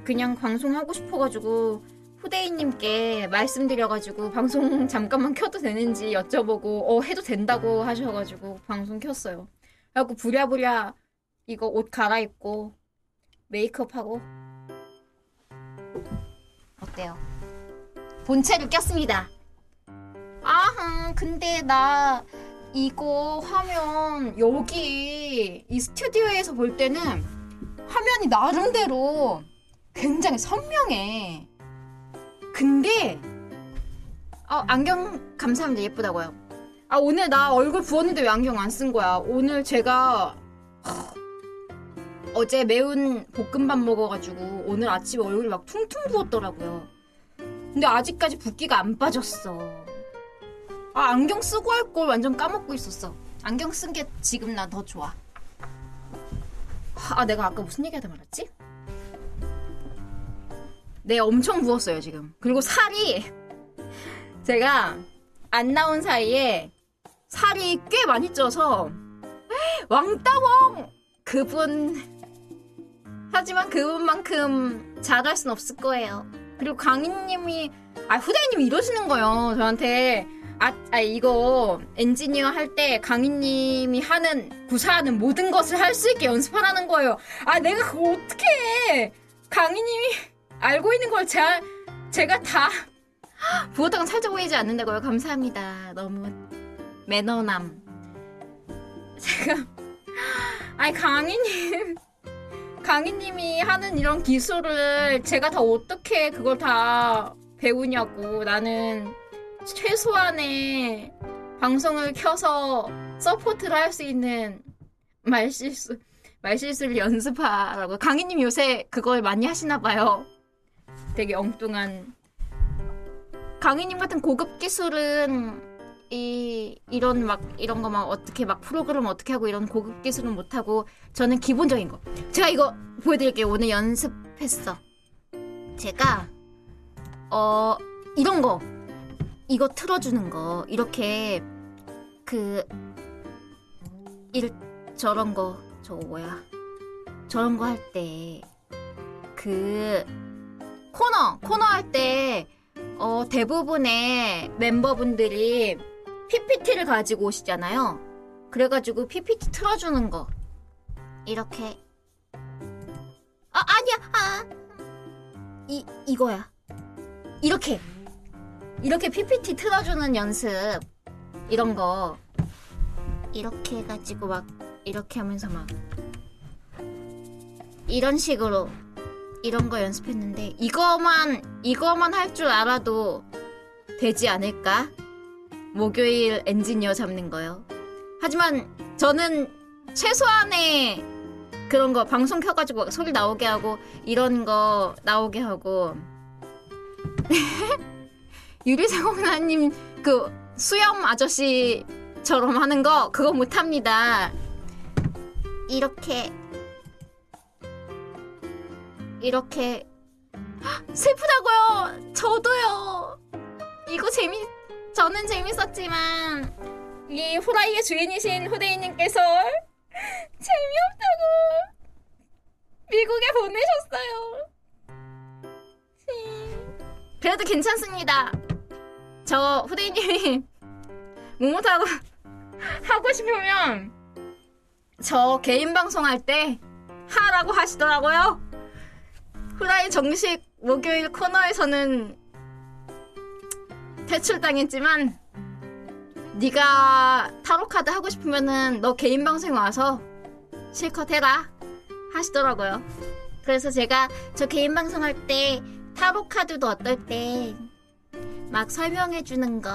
그냥 방송하고 싶어가지고 후대인님께 말씀드려가지고 방송 잠깐만 켜도 되는지 여쭤보고 어 해도 된다고 하셔가지고 방송 켰어요. 그래갖고 부랴부랴 이거 옷 갈아입고 메이크업하고 어때요? 본체를 꼈습니다. 아흥 근데 나 이거 화면 여기 이 스튜디오에서 볼 때는 화면이 나름대로 굉장히 선명해. 근데 아 안경 감사합니다 예쁘다고요. 아 오늘 나 얼굴 부었는데 왜 안경 안 쓴 거야? 오늘 제가 하, 어제 매운 볶음밥 먹어가지고 오늘 아침에 얼굴이 막 퉁퉁 부었더라고요. 근데 아직까지 붓기가 안 빠졌어. 아 안경 쓰고 할 걸 완전 까먹고 있었어. 안경 쓴 게 지금 나 더 좋아. 아 내가 아까 무슨 얘기하다 말았지? 네 엄청 부었어요 지금. 그리고 살이 제가 안 나온 사이에 살이 꽤 많이 쪄서 왕따봉 그분 하지만 그분만큼 잘할 순 없을 거예요. 그리고 강희님이 아 후대님이 이러시는 거예요 저한테 아, 아 이거 엔지니어 할 때 강희님이 하는 구사하는 모든 것을 할 수 있게 연습하라는 거예요. 아 내가 그거 어떻게 해? 강희님이 알고 있는 걸 제가 제가 다 부었다가 살짝 보이지 않는다고요. 감사합니다. 너무 매너남. 제가 아니 강희님 강희님이 하는 이런 기술을 제가 다 어떻게 그걸 다 배우냐고 나는 최소한의 방송을 켜서 support를 할 수 있는 말실수 말실수를 연습하라고 강희님 요새 그걸 많이 하시나 봐요 되게 엉뚱한. 강희님 같은 고급 기술은 이 이런 막 이런 거 막 어떻게 막 프로그램 어떻게 하고 이런 고급 기술은 못 하고 저는 기본적인 거. 제가 이거 보여드릴게요. 오늘 연습했어. 제가 어 이런 거. 이거 틀어주는 거. 이렇게 그 일 저런 거. 저거 뭐야? 저런 거 할 때 그 코너 코너 할 때 어, 대부분의 멤버분들이 PPT를 가지고 오시잖아요. 그래가지고 PPT 틀어주는 거. 이렇게. 아, 아니야, 아. 이, 이거야. 이렇게. 이렇게 PPT 틀어주는 연습. 이런 거. 이렇게 해가지고 막, 이렇게 하면서 막. 이런 식으로. 이런 거 연습했는데, 이거만, 이거만 할 줄 알아도 되지 않을까? 목요일 엔지니어 잡는 거요. 하지만 저는 최소한의 그런 거 방송 켜가지고 소리 나오게 하고 이런 거 나오게 하고 유리세공나님 그 수염 아저씨처럼 하는 거 그거 못합니다. 이렇게 이렇게 슬프다고요. 저도요. 이거 재미 저는 재밌었지만 이 후라이의 주인이신 후대인님께서 재미없다고 미국에 보내셨어요. 그래도 괜찮습니다. 저 후대인님이 모모타고 하고 싶으면 저 개인 방송할 때 하라고 하시더라고요. 후라이 정식 목요일 코너에서는 퇴출당했지만 네가 타로 카드 하고 싶으면은 너 개인 방송에 와서 실컷 해라 하시더라고요. 그래서 제가 저 개인 방송 할 때 타로 카드도 어떨 때 막 설명해 주는 거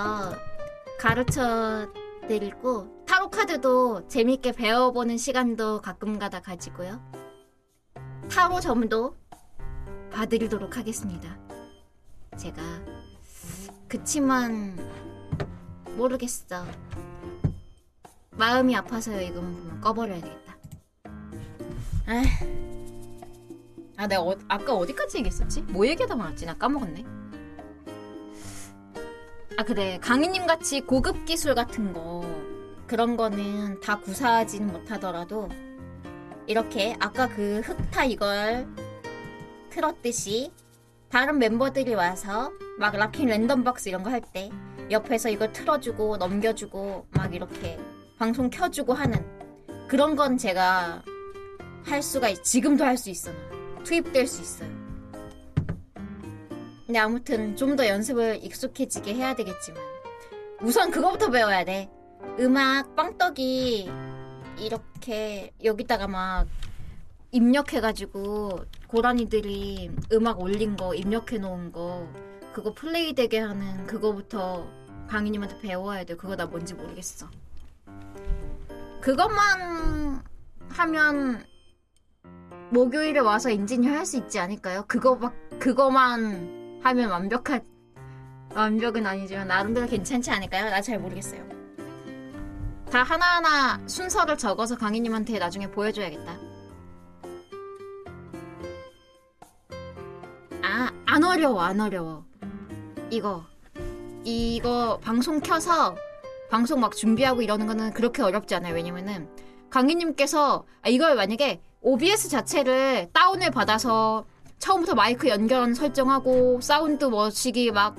가르쳐 드리고 타로 카드도 재밌게 배워보는 시간도 가끔 가다 가지고요. 타로 점도 봐드리도록 하겠습니다. 제가 그치만 모르겠어. 마음이 아파서요. 이거만 보면 꺼버려야 되겠다. 아, 아 내가 어, 아까 어디까지 얘기했었지? 뭐 얘기하다 말았지? 나 까먹었네. 아 그래 강희님 같이 고급 기술 같은 거 그런 거는 다 구사하지는 못하더라도 이렇게 아까 그 흑타 이걸 틀었듯이 다른 멤버들이 와서 막 락킹 랜덤박스 이런 거 할 때 옆에서 이거 틀어주고 넘겨주고 막 이렇게 방송 켜주고 하는 그런 건 제가 할 수가 있, 지금도 할 수 있어 나. 투입될 수 있어요. 근데 아무튼 좀 더 연습을 익숙해지게 해야 되겠지만 우선 그거부터 배워야 돼. 음악 빵떡이 이렇게 여기다가 막 입력해가지고 고라니들이 음악 올린 거 입력해 놓은 거 그거 플레이 되게 하는 그거부터 강희님한테 배워야 돼. 그거 나 뭔지 모르겠어. 그것만 하면 목요일에 와서 엔지니어 할 수 있지 않을까요? 그거 막 그거만 하면 완벽한 완벽은 아니지만 나름대로 괜찮지 않을까요? 나 잘 모르겠어요. 다 하나하나 순서를 적어서 강희님한테 나중에 보여줘야겠다. 아, 안 어려워, 안 어려워. 이거. 이거 방송 켜서 방송 막 준비하고 이러는 거는 그렇게 어렵지 않아요. 왜냐면은 강희님께서 아, 이걸 만약에 OBS 자체를 다운을 받아서 처음부터 마이크 연결 설정하고 사운드 머시기 막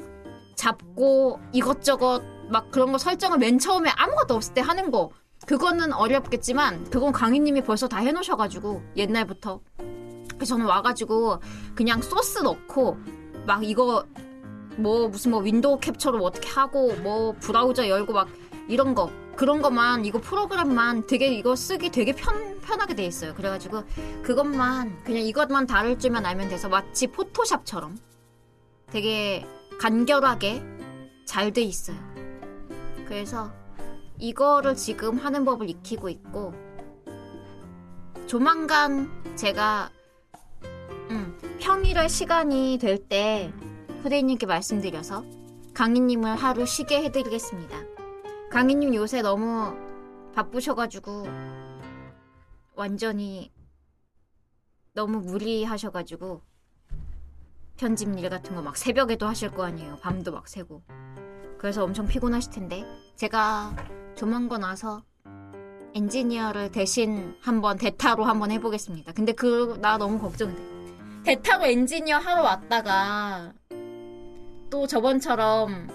잡고 이것저것 막 그런 거 설정을 맨 처음에 아무것도 없을 때 하는 거 그거는 어렵겠지만 그건 강희님이 벌써 다 해놓으셔가지고 옛날부터 그래서 저는 와가지고 그냥 소스 넣고 막 이거 뭐 무슨 뭐 window 캡처로 뭐 어떻게 하고 뭐 브라우저 열고 막 이런 거 그런 것만 이거 프로그램만 되게 이거 쓰기 되게 편, 편하게 돼 있어요. 그래가지고 그것만 그냥 이것만 다룰 줄만 알면 돼서 마치 Photoshop처럼 되게 간결하게 잘 돼 있어요. 그래서 이거를 지금 하는 법을 익히고 있고 조만간 제가 음, 평일에 시간이 될 때 후대인님께 말씀드려서 강희님을 하루 쉬게 해드리겠습니다. 강희님 요새 너무 바쁘셔가지고 완전히 너무 무리하셔가지고 편집 일 같은 거 막 새벽에도 하실 거 아니에요. 밤도 막 새고. 그래서 엄청 피곤하실 텐데 제가 조만간 와서 엔지니어를 대신 한번 대타로 한번 해보겠습니다. 근데 그 나 너무 걱정돼. 대타로 엔지니어 하러 왔다가 또 저번처럼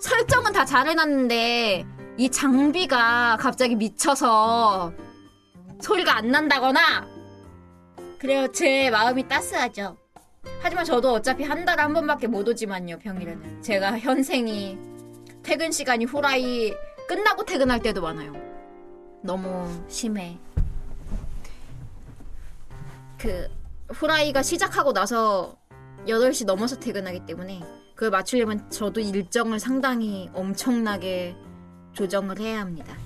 설정은 다 잘해놨는데 이 장비가 갑자기 미쳐서 소리가 안 난다거나 그래요 제 마음이 따스하죠. 하지만 저도 어차피 한 달에 한 번밖에 못 오지만요 평일에는 제가 현생이 퇴근 시간이 후라이 끝나고 퇴근할 때도 많아요. 너무 심해. 그 후라이가 시작하고 나서 8시 넘어서 퇴근하기 때문에 그걸 맞추려면 저도 일정을 상당히 엄청나게 조정을 해야 합니다.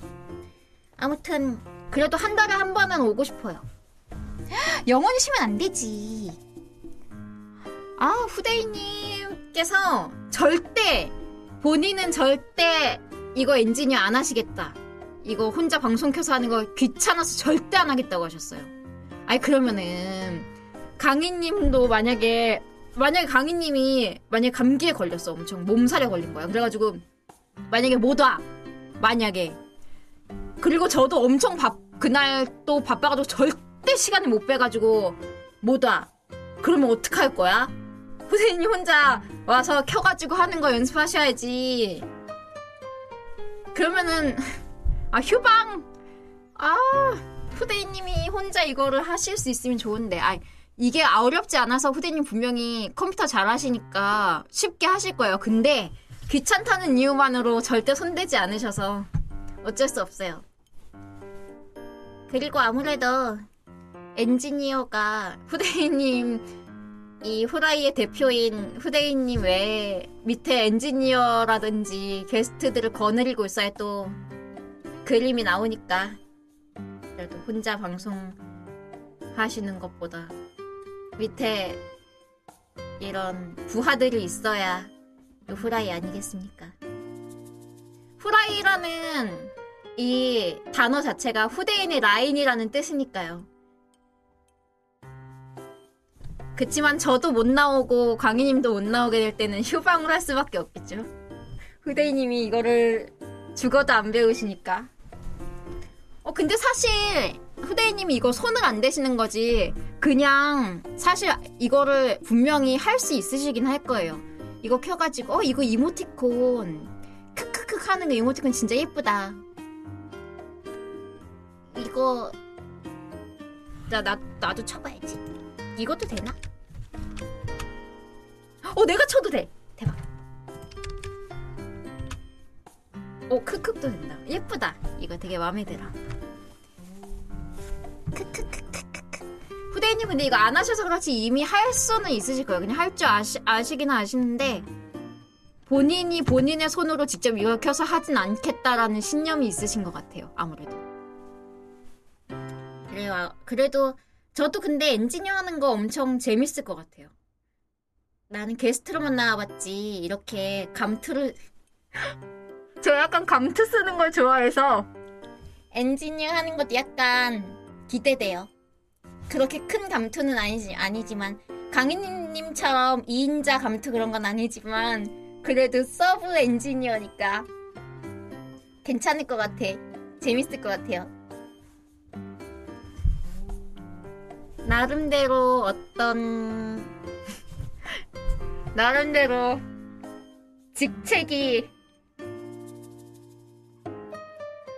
아무튼 그래도 한 달에 한 번은 오고 싶어요. 영원히 쉬면 안 되지. 아 후대인님께서 절대 본인은 절대 이거 엔지니어 안 하시겠다. 이거 혼자 방송 켜서 하는 거 귀찮아서 절대 안 하겠다고 하셨어요. 아니 그러면은 강희님도 만약에 만약에 강희님이 만약에 감기에 걸렸어 엄청 몸살에 걸린 거야. 그래가지고 만약에 못 와. 만약에 그리고 저도 엄청 바 그날 또 바빠가지고 절대 시간을 못 빼가지고 못 와. 그러면 어떡할 거야? 후대인님 혼자 와서 켜가지고 하는 거 연습하셔야지. 그러면은 아 휴방 아 후대인님이 혼자 이거를 하실 수 있으면 좋은데 아이 게 어렵지 않아서 후대님 분명히 컴퓨터 잘 하시니까 쉽게 하실 거예요. 근데 귀찮다는 이유만으로 절대 손대지 않으셔서 어쩔 수 없어요. 그리고 아무래도 엔지니어가 후대인님 이 후라이의 대표인 후대인님 외에 밑에 엔지니어라든지 게스트들을 거느리고 있어야 또 그림이 나오니까 그래도 혼자 방송 하시는 것보다 밑에 이런 부하들이 있어야 후라이 아니겠습니까? 후라이라는 이 단어 자체가 후대인의 라인이라는 뜻이니까요. 그치만 저도 못 나오고 강희님도 못 나오게 될 때는 휴방을 할 수밖에 없겠죠. 후대인님이 이거를 죽어도 안 배우시니까. 어 근데 사실 후대인님이 이거 손을 안 대시는 거지. 그냥 사실 이거를 분명히 할 수 있으시긴 할 거예요. 이거 켜가지고 어 이거 이모티콘 크크크 하는 거 이모티콘 진짜 예쁘다. 이거 나, 나 나도 쳐봐야지. 이것도 되나? 어 내가 쳐도 돼. 대박. 오 크크도 된다. 예쁘다. 이거 되게 마음에 들어. 후대인님 근데 이거 안 하셔서 그렇지 이미 할 수는 있으실 거예요. 그냥 할 줄 아시, 아시긴 아시는데 본인이 본인의 손으로 직접 이걸 켜서 하진 않겠다라는 신념이 있으신 것 같아요. 아무래도. 그래요. 그래도 저도 근데 엔지니어 하는 거 엄청 재밌을 것 같아요. 나는 게스트로만 나와봤지 이렇게 감투를 저 약간 감투 쓰는 걸 좋아해서 엔지니어 하는 것도 약간 기대돼요. 그렇게 큰 감투는 아니지, 아니지만 강희님처럼 2인자 감투 그런 건 아니지만 그래도 서브 엔지니어니까 괜찮을 것 같아. 재밌을 것 같아요. 나름대로 어떤 나름대로 직책이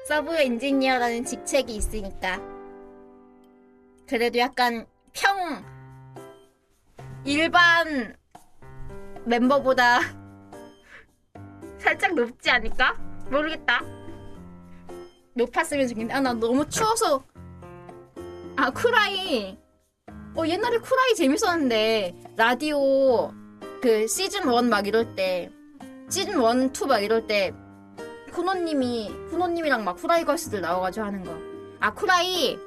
서브 엔지니어라는 직책이 있으니까 그래도 약간 평 일반 멤버보다 살짝 높지 않을까? 모르겠다. 높았으면 좋겠는데. 아, 나 너무 추워서. 아, 후라이. 어, 옛날에 후라이 재밌었는데, 라디오, 그, 시즌 1 막 이럴 때, 시즌 1, 2 막 이럴 때, 쿠노님이, 쿠노님이랑 막 쿠라이 걸스들 나와가지고 하는 거. 아, 쿠라이,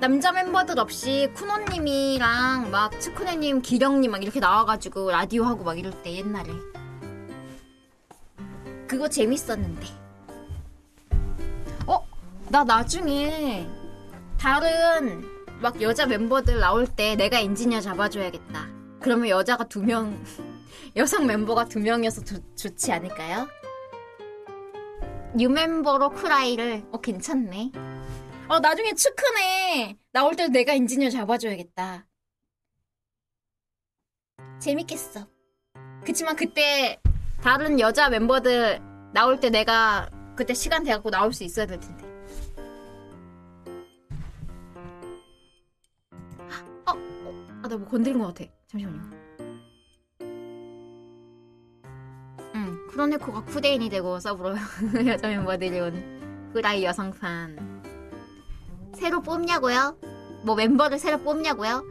남자 멤버들 없이 쿠노님이랑 막 츠쿠네님, 기령님 막 이렇게 나와가지고 라디오 하고 막 이럴 때 옛날에. 그거 재밌었는데. 어? 나 나중에 다른 막 여자 멤버들 나올 때 내가 엔지니어 잡아줘야겠다. 그러면 여자가 두 명, 여성 멤버가 두 명이어서 조, 좋지 않을까요? new 멤버로 후라이를, 어, 괜찮네. 어, 나중에 츠크네. 나올 때 내가 엔지니어 잡아줘야겠다. 재밌겠어. 그치만 그때 다른 여자 멤버들 나올 때 내가 그때 시간 돼갖고 나올 수 있어야 될 텐데. 어, 어, 아, 나 뭐 건드린 것 같아. 잠시만요. 응, 크로네코가 쿠데인이 되고 서브로 여자 멤버들이 온 후라이 여성fan. 새로 뽑냐고요? 뭐 멤버를 새로 뽑냐고요?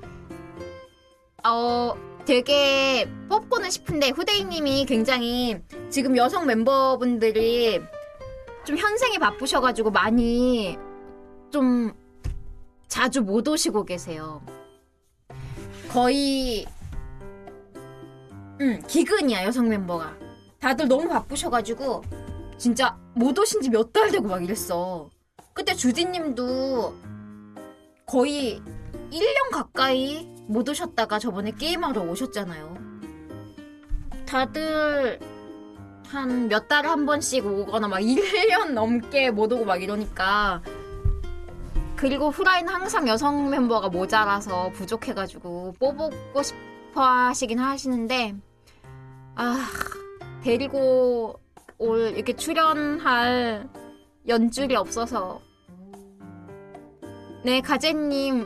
어, 되게 뽑고는 싶은데 후대인님이 굉장히 지금 여성 멤버분들이 좀 현생이 바쁘셔가지고 많이 좀 자주 못 오시고 계세요. 거의 음 기근이야 여성 멤버가 다들 너무 바쁘셔가지고 진짜 못 오신 지 몇 달 되고 막 이랬어. 그때 주디님도 거의 1년 가까이 못 오셨다가 저번에 게임하러 오셨잖아요. 다들 한 몇 달에 한 번씩 오거나 막 1년 넘게 못 오고 막 이러니까 그리고 후라이는 항상 여성 멤버가 모자라서 부족해가지고 뽑고 싶어 하시긴 하시는데 아 데리고 올 이렇게 출연할 연줄이 없어서 네 가재님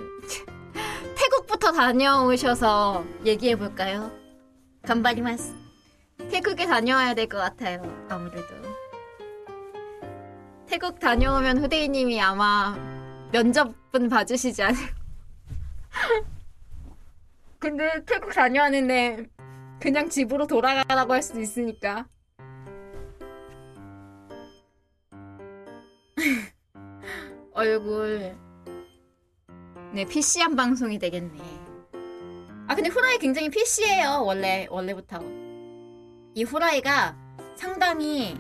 태국부터 다녀오셔서 얘기해 볼까요? 간바리마스 태국에 다녀와야 될 것 같아요. 아무래도. 태국 다녀오면 후대인님이 아마 면접은 봐주시지 않을까. 근데 태국 다녀왔는데 그냥 집으로 돌아가라고 할 수도 있으니까. 얼굴. 네, PC한 방송이 되겠네. 아, 근데 후라이 굉장히 PC해요. 원래, 원래부터. 이 후라이가 상당히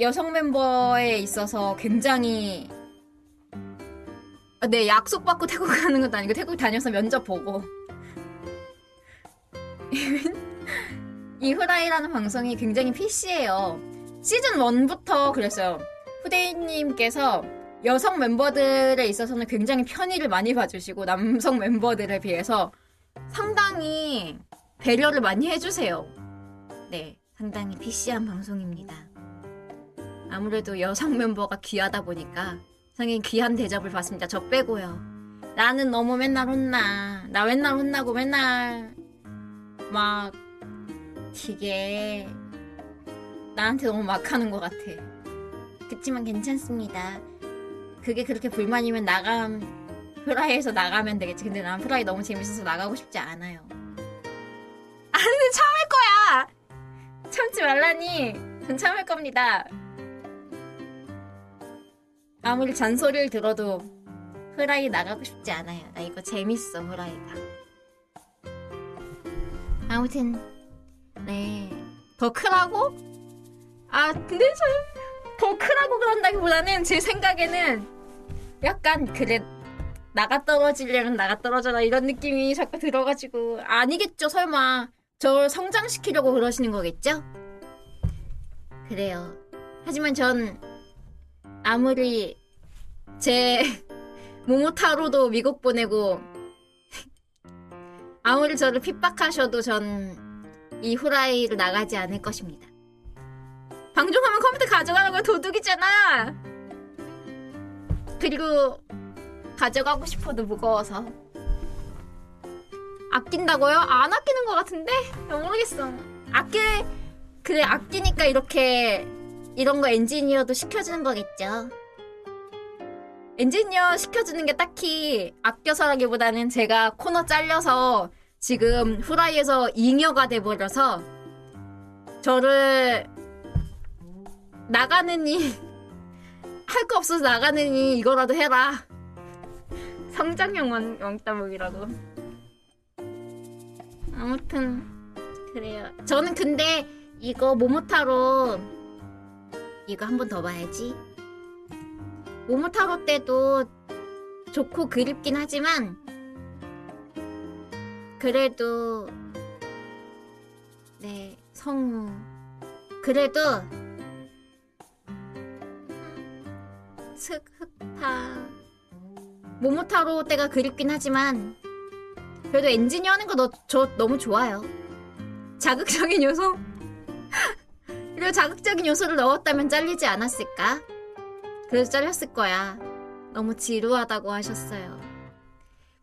여성 멤버에 있어서 굉장히 아, 네, 약속받고 태국 가는 것도 아니고 태국 다녀서 면접 보고 이 후라이라는 방송이 굉장히 PC해요. 시즌 1부터 그랬어요. 후대인님께서 여성 멤버들에 있어서는 굉장히 편의를 많이 봐주시고 남성 멤버들에 비해서 상당히 배려를 많이 해주세요. 네, 상당히 PC한 방송입니다. 아무래도 여성 멤버가 귀하다 보니까 상당히 귀한 대접을 받습니다. 저 빼고요. 나는 너무 맨날 혼나. 나 맨날 혼나고 맨날 막 되게 나한테 너무 막 하는 것 같아. 그치만 괜찮습니다. 그게 그렇게 불만이면 나감 후라이에서 나가면 되겠지. 근데 난 후라이 너무 재밌어서 나가고 싶지 않아요. 아, 근데 참을 거야. 참지 말라니. 전 참을 겁니다. 아무리 잔소리를 들어도 후라이 나가고 싶지 않아요. 나 이거 재밌어, 후라이가. 아무튼, 네. 더 크라고? 아, 근데 저, 더 크라고 그런다기보다는 제 생각에는 약간, 그래, 나가 떨어지려면 나가 떨어져라 이런 느낌이 자꾸 들어가지고. 아니겠죠, 설마. 저를 성장시키려고 그러시는 거겠죠? 그래요. 하지만 전 아무리 제 모모타로도 미국 보내고 아무리 저를 핍박하셔도 전 이 후라이를 나가지 않을 것입니다. 방종하면 컴퓨터 가져가는 거 도둑이잖아. 그리고 가져가고 싶어도 무거워서 아낀다고요? 안 아끼는 것 같은데 모르겠어. 아끼 그래 아끼니까 이렇게 이런 거 엔지니어도 시켜주는 거겠죠. 엔지니어 시켜주는 게 딱히 아껴서라기보다는 제가 코너 잘려서 지금 후라이에서 잉여가 돼버려서 저를 나가느니 할 거 없어서 나가느니 이거라도 해라. 성장형 원, 왕따먹이라고. 아무튼 그래요. 저는 근데 이거 모모타로 이거 한 번 더 봐야지. 모모타로 때도 좋고 그립긴 하지만 그래도 네 성우 그래도 흑흑파 모모타로 때가 그립긴 하지만 그래도 엔지니어 하는 거 너, 저 너무 좋아요. 자극적인 요소 그리고 자극적인 요소를 넣었다면 잘리지 않았을까? 그래서 잘렸을 거야. 너무 지루하다고 하셨어요.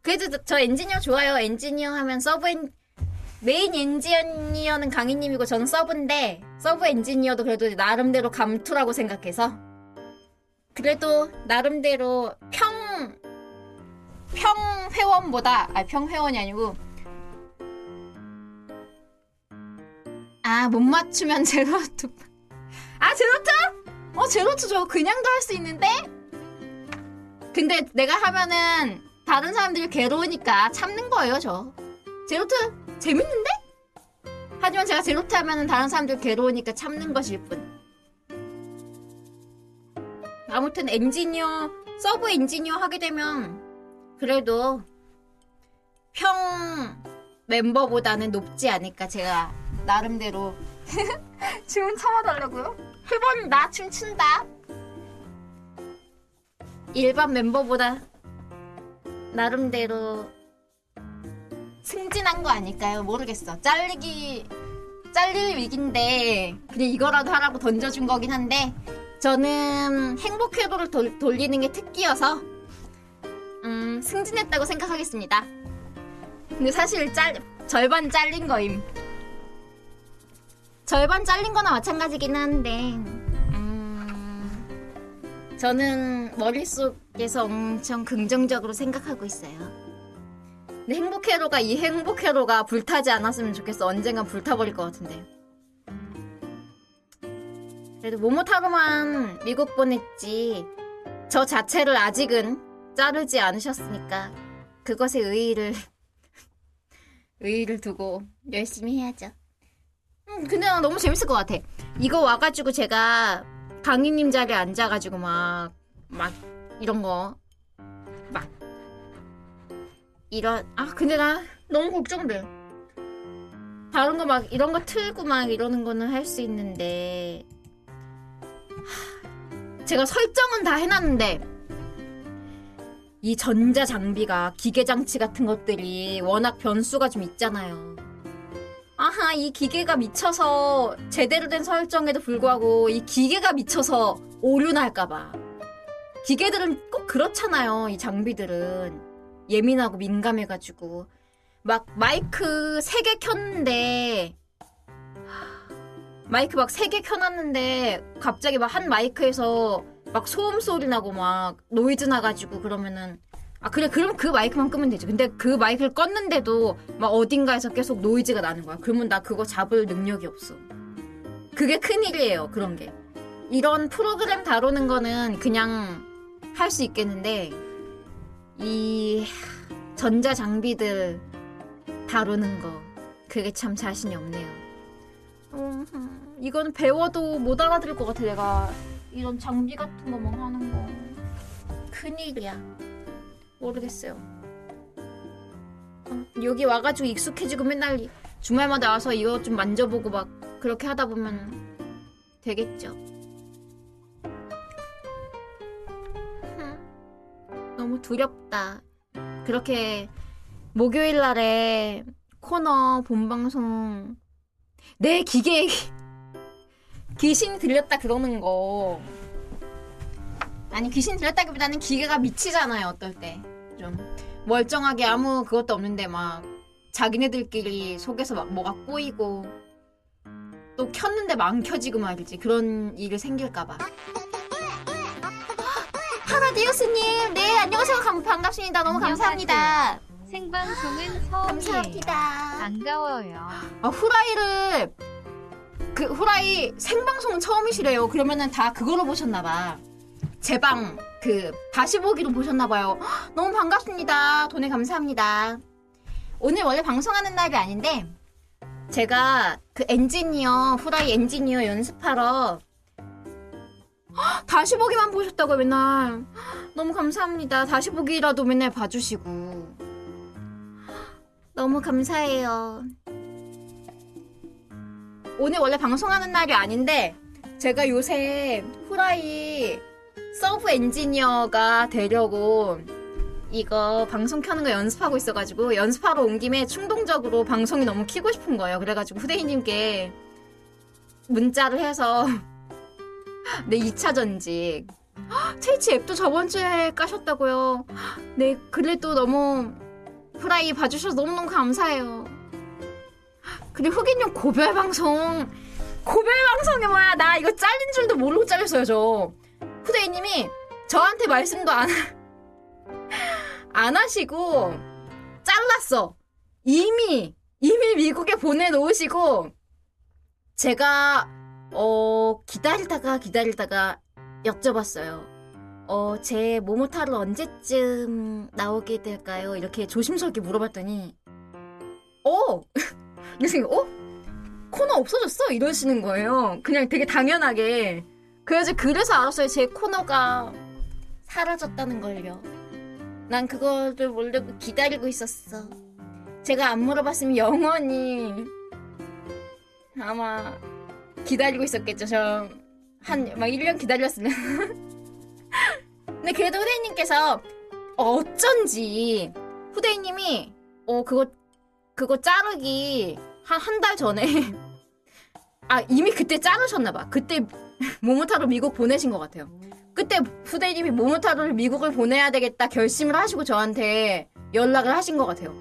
그래도 저, 저 엔지니어 좋아요. 엔지니어 하면 서브 엔, 메인 엔지니어는 강희님이고 저는 서브인데 서브 엔지니어도 그래도 나름대로 감투라고 생각해서 그래도 나름대로 평, 평 회원보다, 아, 평 회원이 아니고 아, 못 맞추면 제로투. 아, 제로투? 어, 제로투 저 그냥도 할 수 있는데? 근데 내가 하면은 다른 사람들이 괴로우니까 참는 거예요, 저. 제로투 재밌는데? 하지만 제가 제로투 하면은 다른 사람들 괴로우니까 참는 것일 뿐. 아무튼 엔지니어, 서브 엔지니어 하게 되면 그래도 평 멤버보다는 높지 않을까 제가 나름대로 춤 참아달라고요? 해본 나 춤춘다 일반 멤버보다 나름대로 승진한 거 아닐까요? 모르겠어 잘리기 잘릴 위기인데 그냥 이거라도 하라고 던져준 거긴 한데 저는 행복 회로를 돌, 돌리는 게 특기여서 음, 승진했다고 생각하겠습니다. 근데 사실 짤, 절반 잘린 거임. 절반 잘린 거나 마찬가지긴 한데, 음, 저는 머릿속에서 엄청 긍정적으로 생각하고 있어요. 근데 행복회로가 이 행복회로가 불타지 않았으면 좋겠어. 언젠간 불타버릴 것 같은데. 그래도 모모타로만 미국 보냈지. 저 자체를 아직은 자르지 않으셨으니까 그것에 의의를 의의를 두고 열심히 해야죠. 음, 근데 나 너무 재밌을 것 같아. 이거 와가지고 제가 강희님 자리에 앉아가지고 막, 막, 이런 거, 막, 이런, 아, 근데 나 너무 걱정돼. 다른 거 막, 이런 거 틀고 막 이러는 거는 할 수 있는데, 하, 제가 설정은 다 해놨는데, 이 전자 장비가 기계 장치 같은 것들이 워낙 변수가 좀 있잖아요. 아하, 이 기계가 미쳐서 제대로 된 설정에도 불구하고 이 기계가 미쳐서 오류 날까봐. 기계들은 꼭 그렇잖아요. 이 장비들은. 예민하고 민감해가지고. 막 마이크 3개 켰는데, 마이크 막 3개 켜놨는데, 갑자기 막 한 마이크에서 막 소음 소리 나고 막 노이즈 나가지고 그러면은, 아, 그래, 그럼 그 마이크만 끄면 되지. 근데 그 마이크를 껐는데도 막 어딘가에서 계속 노이즈가 나는 거야. 그러면 나 그거 잡을 능력이 없어. 그게 큰일이에요, 그런 게. 이런 프로그램 다루는 거는 그냥 할 수 있겠는데, 이 전자 장비들 다루는 거, 그게 참 자신이 없네요. 음, 이거는 배워도 못 알아들을 것 같아, 내가. 이런 장비 같은 거막 하는 거. 큰일이야. 모르겠어요. 어, 여기 와가지고 익숙해지고 맨날 주말마다 와서 이거 좀 만져보고 막 그렇게 하다 보면 되겠죠. 흠, 너무 두렵다. 그렇게 목요일 날에 코너 본방송 내 기계에 귀신이 들렸다 그러는 거. 아니 귀신 들렸다기보다는 기계가 미치잖아요 어떨 때. 좀 멀쩡하게 아무 그것도 없는데 막 자기네들끼리 속에서 막 뭐가 꼬이고 또 켰는데 막 안 켜지고 말이지. 그런 일이 생길까봐. 하나디오스님. 네 안녕하세요. 감- 반갑습니다. 너무 감사합니다 생방송은 처음이에요. 감사합니다 반가워요. 아 후라이를 그 후라이 생방송 처음이시래요. 그러면은 다 그거로 보셨나 봐. 제방 그 다시 보기로 보셨나 봐요. 헉, 너무 반갑습니다. 돈에 감사합니다. 오늘 원래 방송하는 날이 아닌데 제가 그 엔지니어 후라이 엔지니어 연습하러 헉, 다시 보기만 보셨다고 맨날 헉, 너무 감사합니다. 다시 보기라도 맨날 봐주시고 너무 감사해요. 오늘 원래 방송하는 날이 아닌데 제가 요새 후라이 서브 엔지니어가 되려고 이거 방송 켜는 거 연습하고 있어가지고 연습하러 온 김에 충동적으로 방송이 너무 키고 싶은 거예요. 그래가지고 후대인님께 문자를 해서 네 2차 전직 트위치 앱도 저번 주에 까셨다고요. 네 그래도 너무 후라이 봐주셔서 너무너무 감사해요. 그리고 흑인용 고별 방송. 고별 방송이 뭐야? 나 이거 잘린 줄도 모르고 잘렸어요 저. 후대인님이 저한테 말씀도 안, 안 하시고 잘랐어. 이미 이미 미국에 보내놓으시고 제가 어 기다리다가 기다리다가 여쭤봤어요 어 제 모모타로 언제쯤 나오게 될까요 이렇게 조심스럽게 물어봤더니 어 이렇게 어? 코너 없어졌어? 이러시는 거예요. 그냥 되게 당연하게. 그래서 그래서 알았어요. 제 코너가 사라졌다는 걸요. 난 그거를 모르고 기다리고 있었어. 제가 안 물어봤으면 영원히 아마 기다리고 있었겠죠. 저 한 막 1년 기다렸으면. 근데 그래도 후대인님께서 어쩐지 후대인님이 어 그거 그거 자르기 한 한 달 전에 아 이미 그때 자르셨나봐. 그때 모모타로 미국 보내신 것 같아요. 그때 후대님이 모모타로를 미국을 보내야 되겠다 결심을 하시고 저한테 연락을 하신 것 같아요.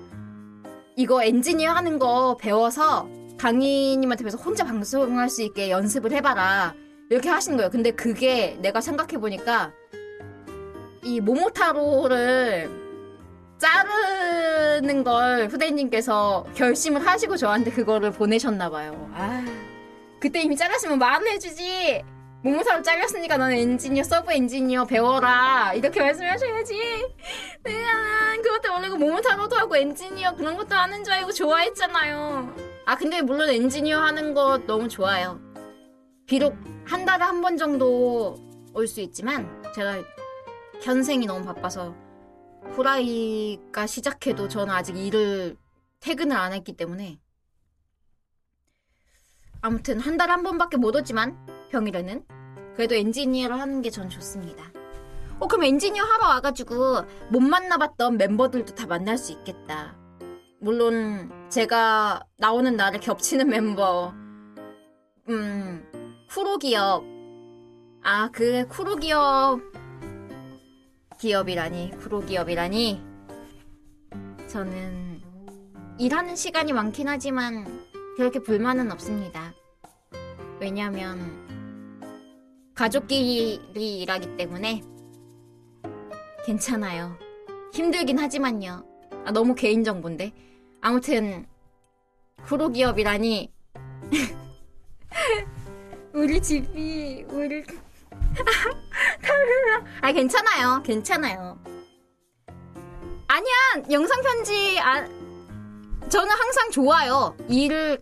이거 엔지니어 하는 거 배워서 강희님한테 그래서 혼자 방송할 수 있게 연습을 해봐라. 이렇게 하시는 거예요. 근데 그게 내가 생각해보니까 이 모모타로를 자르는 걸 후대님께서 결심을 하시고 저한테 그거를 보내셨나봐요. 아, 그때 이미 잘랐으면 말은 해주지. 모모타로 잘렸으니까 너는 엔지니어, 서브 엔지니어 배워라. 이렇게 말씀하셔야지. 내가 그것도 모르고 모모타로도 하고 엔지니어 그런 것도 하는 줄 알고 좋아했잖아요. 아, 근데 물론 엔지니어 하는 거 너무 좋아요. 비록 한 달에 한 번 정도 올 수 있지만 제가 현생이 너무 바빠서 후라이가 시작해도 저는 아직 일을 퇴근을 안 했기 때문에 아무튼 한 달에 한 번밖에 못 오지만 평일에는 그래도 엔지니어를 하는 게 전 좋습니다. 어 그럼 엔지니어 하러 와가지고 못 만나봤던 멤버들도 다 만날 수 있겠다. 물론 제가 나오는 날에 겹치는 멤버 음 쿠로 기업 아 그 쿠로 기업 기업이라니 쿠로 기업이라니 저는 일하는 시간이 많긴 하지만 그렇게 불만은 없습니다. 왜냐면 가족끼리 일하기 때문에 괜찮아요. 힘들긴 하지만요. 아, 너무 개인정보인데. 아무튼 쿠로 기업이라니 우리 집이 우리 아 괜찮아요. 괜찮아요. 아니야 영상 편지 아 저는 항상 좋아요. 일을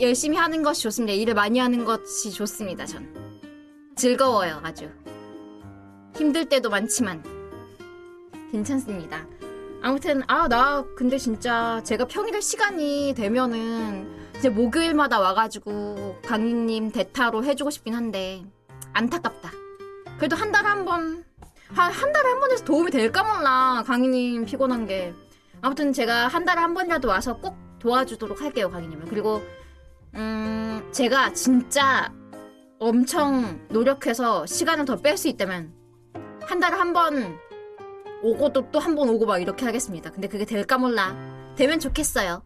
열심히 하는 것이 좋습니다. 일을 많이 하는 것이 좋습니다 전. 즐거워요 아주. 힘들 때도 많지만. 괜찮습니다. 아무튼 아 나 근데 진짜 제가 평일에 시간이 되면은 이제 목요일마다 와가지고 강희님 대타로 해주고 싶긴 한데 안타깝다. 그래도 한 달에 한 번, 한, 한 달에 한 번에서 도움이 될까 몰라. 강희님 피곤한 게. 아무튼 제가 한 달에 한 번이라도 와서 꼭 도와주도록 할게요, 강희님을. 그리고, 음, 제가 진짜 엄청 노력해서 시간을 더 뺄 수 있다면, 한 달에 한 번 오고 또 또 한 번 오고 막 이렇게 하겠습니다. 근데 그게 될까 몰라. 되면 좋겠어요.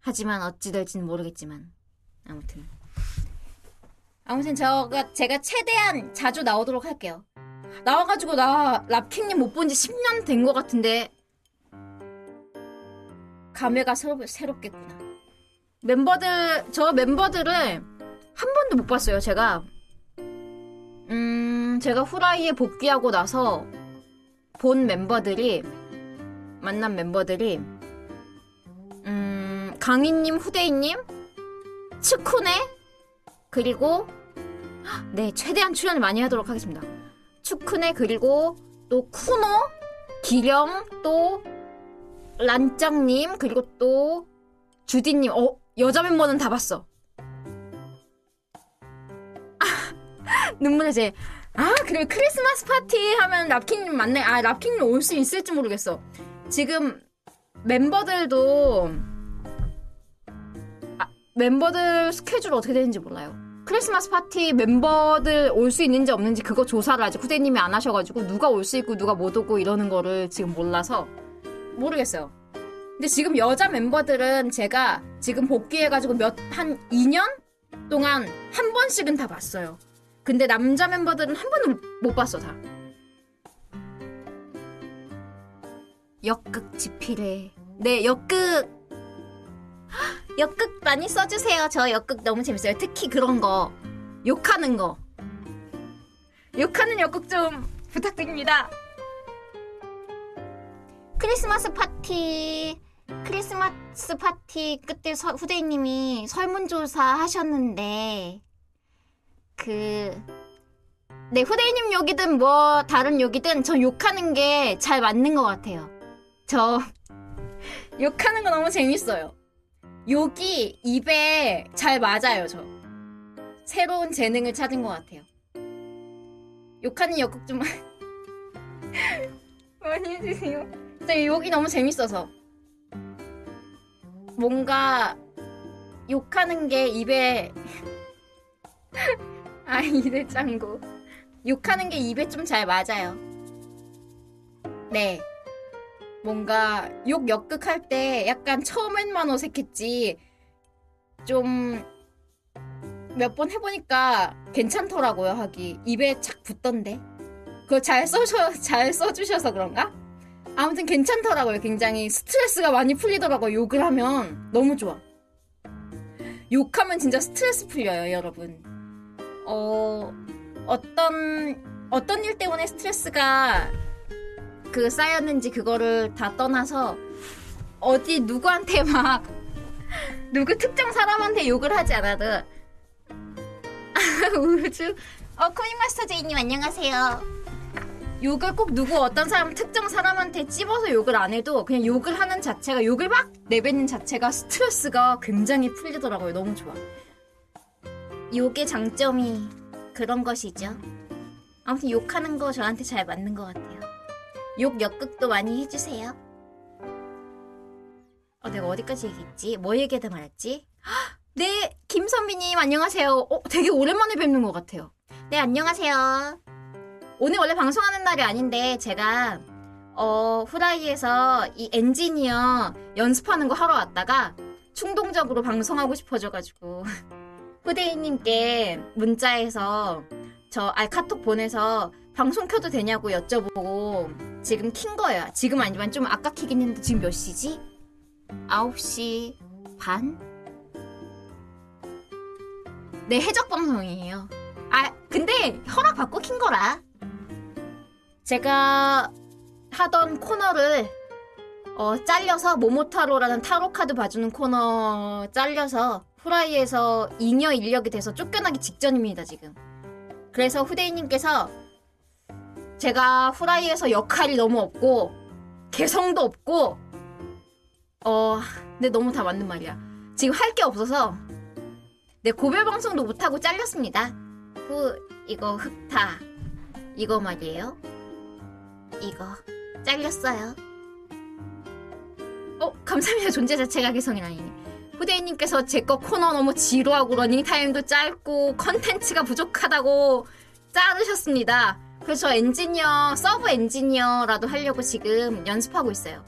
하지만 어찌 될지는 모르겠지만. 아무튼. 아무튼 제가, 제가 최대한 자주 나오도록 할게요. 나와가지고 나 랍킹님 못 본 지 10년 된 것 같은데 감회가 새로, 새롭겠구나. 멤버들 저 멤버들을 한 번도 못 봤어요. 제가 음 제가 후라이에 복귀하고 나서 본 멤버들이 만난 멤버들이 음 강희님, 후대인님, 츠쿠네 그리고 네, 최대한 출연을 많이 하도록 하겠습니다. 추크네 그리고 또 쿠노, 기령, 또 란짱님 그리고 또 주디님. 어 여자 멤버는 다 봤어. 아, 눈물의 제. 아 그리고 크리스마스 파티 하면 랍킹님 맞네. 아 랍킹님 올 수 있을지 모르겠어. 지금 멤버들도 아, 멤버들 스케줄 어떻게 되는지 몰라요. 크리스마스 파티 멤버들 올 수 있는지 없는지 그거 조사를 아직 후대님이 안 하셔가지고 누가 올 수 있고 누가 못 오고 이러는 거를 지금 몰라서 모르겠어요. 근데 지금 여자 멤버들은 제가 지금 복귀해가지고 몇, 한 2년 동안 한 번씩은 다 봤어요. 근데 남자 멤버들은 한 번도 못 봤어, 다. 역극 지필해. 네, 역극. 역극 많이 써주세요. 저 역극 너무 재밌어요. 특히 그런 거. 욕하는 거. 욕하는 역극 좀 부탁드립니다. 크리스마스 파티, 크리스마스 파티 그때 서, 후대님이 설문조사 하셨는데, 그, 네, 후대님 욕이든 뭐, 다른 욕이든 저 욕하는 게 잘 맞는 것 같아요. 저, 욕하는 거 너무 재밌어요. 욕이 입에 잘 맞아요, 저. 새로운 재능을 찾은 것 같아요. 욕하는 역극 좀 많이 해주세요. 진짜 욕이 너무 재밌어서. 뭔가 욕하는 게 입에 아 이래 짱구 욕하는 게 입에 좀 잘 맞아요. 네. 뭔가 욕 역극할 때 약간 처음엔만 어색했지. 좀 몇 번 해보니까 괜찮더라고요 하기. 입에 착 붙던데. 그거 잘 써셔 잘 써주셔서 그런가? 아무튼 괜찮더라고요 굉장히. 스트레스가 많이 풀리더라고요 욕을 하면. 너무 좋아. 욕하면 진짜 스트레스 풀려요 여러분. 어 어떤 어떤 일 때문에 스트레스가 그 쌓였는지 그거를 다 떠나서 어디 누구한테 막 누구 특정 사람한테 욕을 하지 않아도 우주 어 코믹마스터 제이님 안녕하세요. 욕을 꼭 누구 어떤 사람 특정 사람한테 찝어서 욕을 안 해도 그냥 욕을 하는 자체가 욕을 막 내뱉는 자체가 스트레스가 굉장히 풀리더라고요. 너무 좋아. 욕의 장점이 그런 것이죠. 아무튼 욕하는 거 저한테 잘 맞는 것 같아요 욕 역극도 많이 해주세요 어, 내가 어디까지 얘기했지? 뭐 얘기하다 말았지? 헉, 네, 김선비님 안녕하세요. 어, 되게 오랜만에 뵙는 것 같아요. 네, 안녕하세요. 오늘 원래 방송하는 날이 아닌데 제가 어, 후라이에서 이 엔지니어 연습하는 거 하러 왔다가 충동적으로 방송하고 싶어져가지고 후대인님께 문자에서 저 아, 카톡 보내서 방송 켜도 되냐고 여쭤보고 지금 킨 거예요. 지금 아니지만 좀 아까 키긴 했는데 지금 몇 시지? 9시 반? 네, 해적 방송이에요. 아, 근데 허락 받고 킨 거라. 제가 하던 코너를 어, 잘려서 모모타로라는 타로 카드 봐주는 코너 잘려서 후라이에서 잉여 인력이 돼서 쫓겨나기 직전입니다, 지금. 그래서 후대인님께서 제가 후라이에서 역할이 너무 없고 개성도 없고 어, 근데 너무 다 맞는 말이야. 지금 할 게 없어서 내 고별 방송도 못 하고 잘렸습니다. 후 이거 흑타 이거 말이에요. 이거 잘렸어요. 어, 감사합니다. 존재 자체가 개성이 아니니. 후대인님께서 제 거 코너 너무 지루하고 러닝타임도 짧고 컨텐츠가 부족하다고 자르셨습니다. 그래서 저 엔지니어, 서브 엔지니어라도 하려고 지금 연습하고 있어요.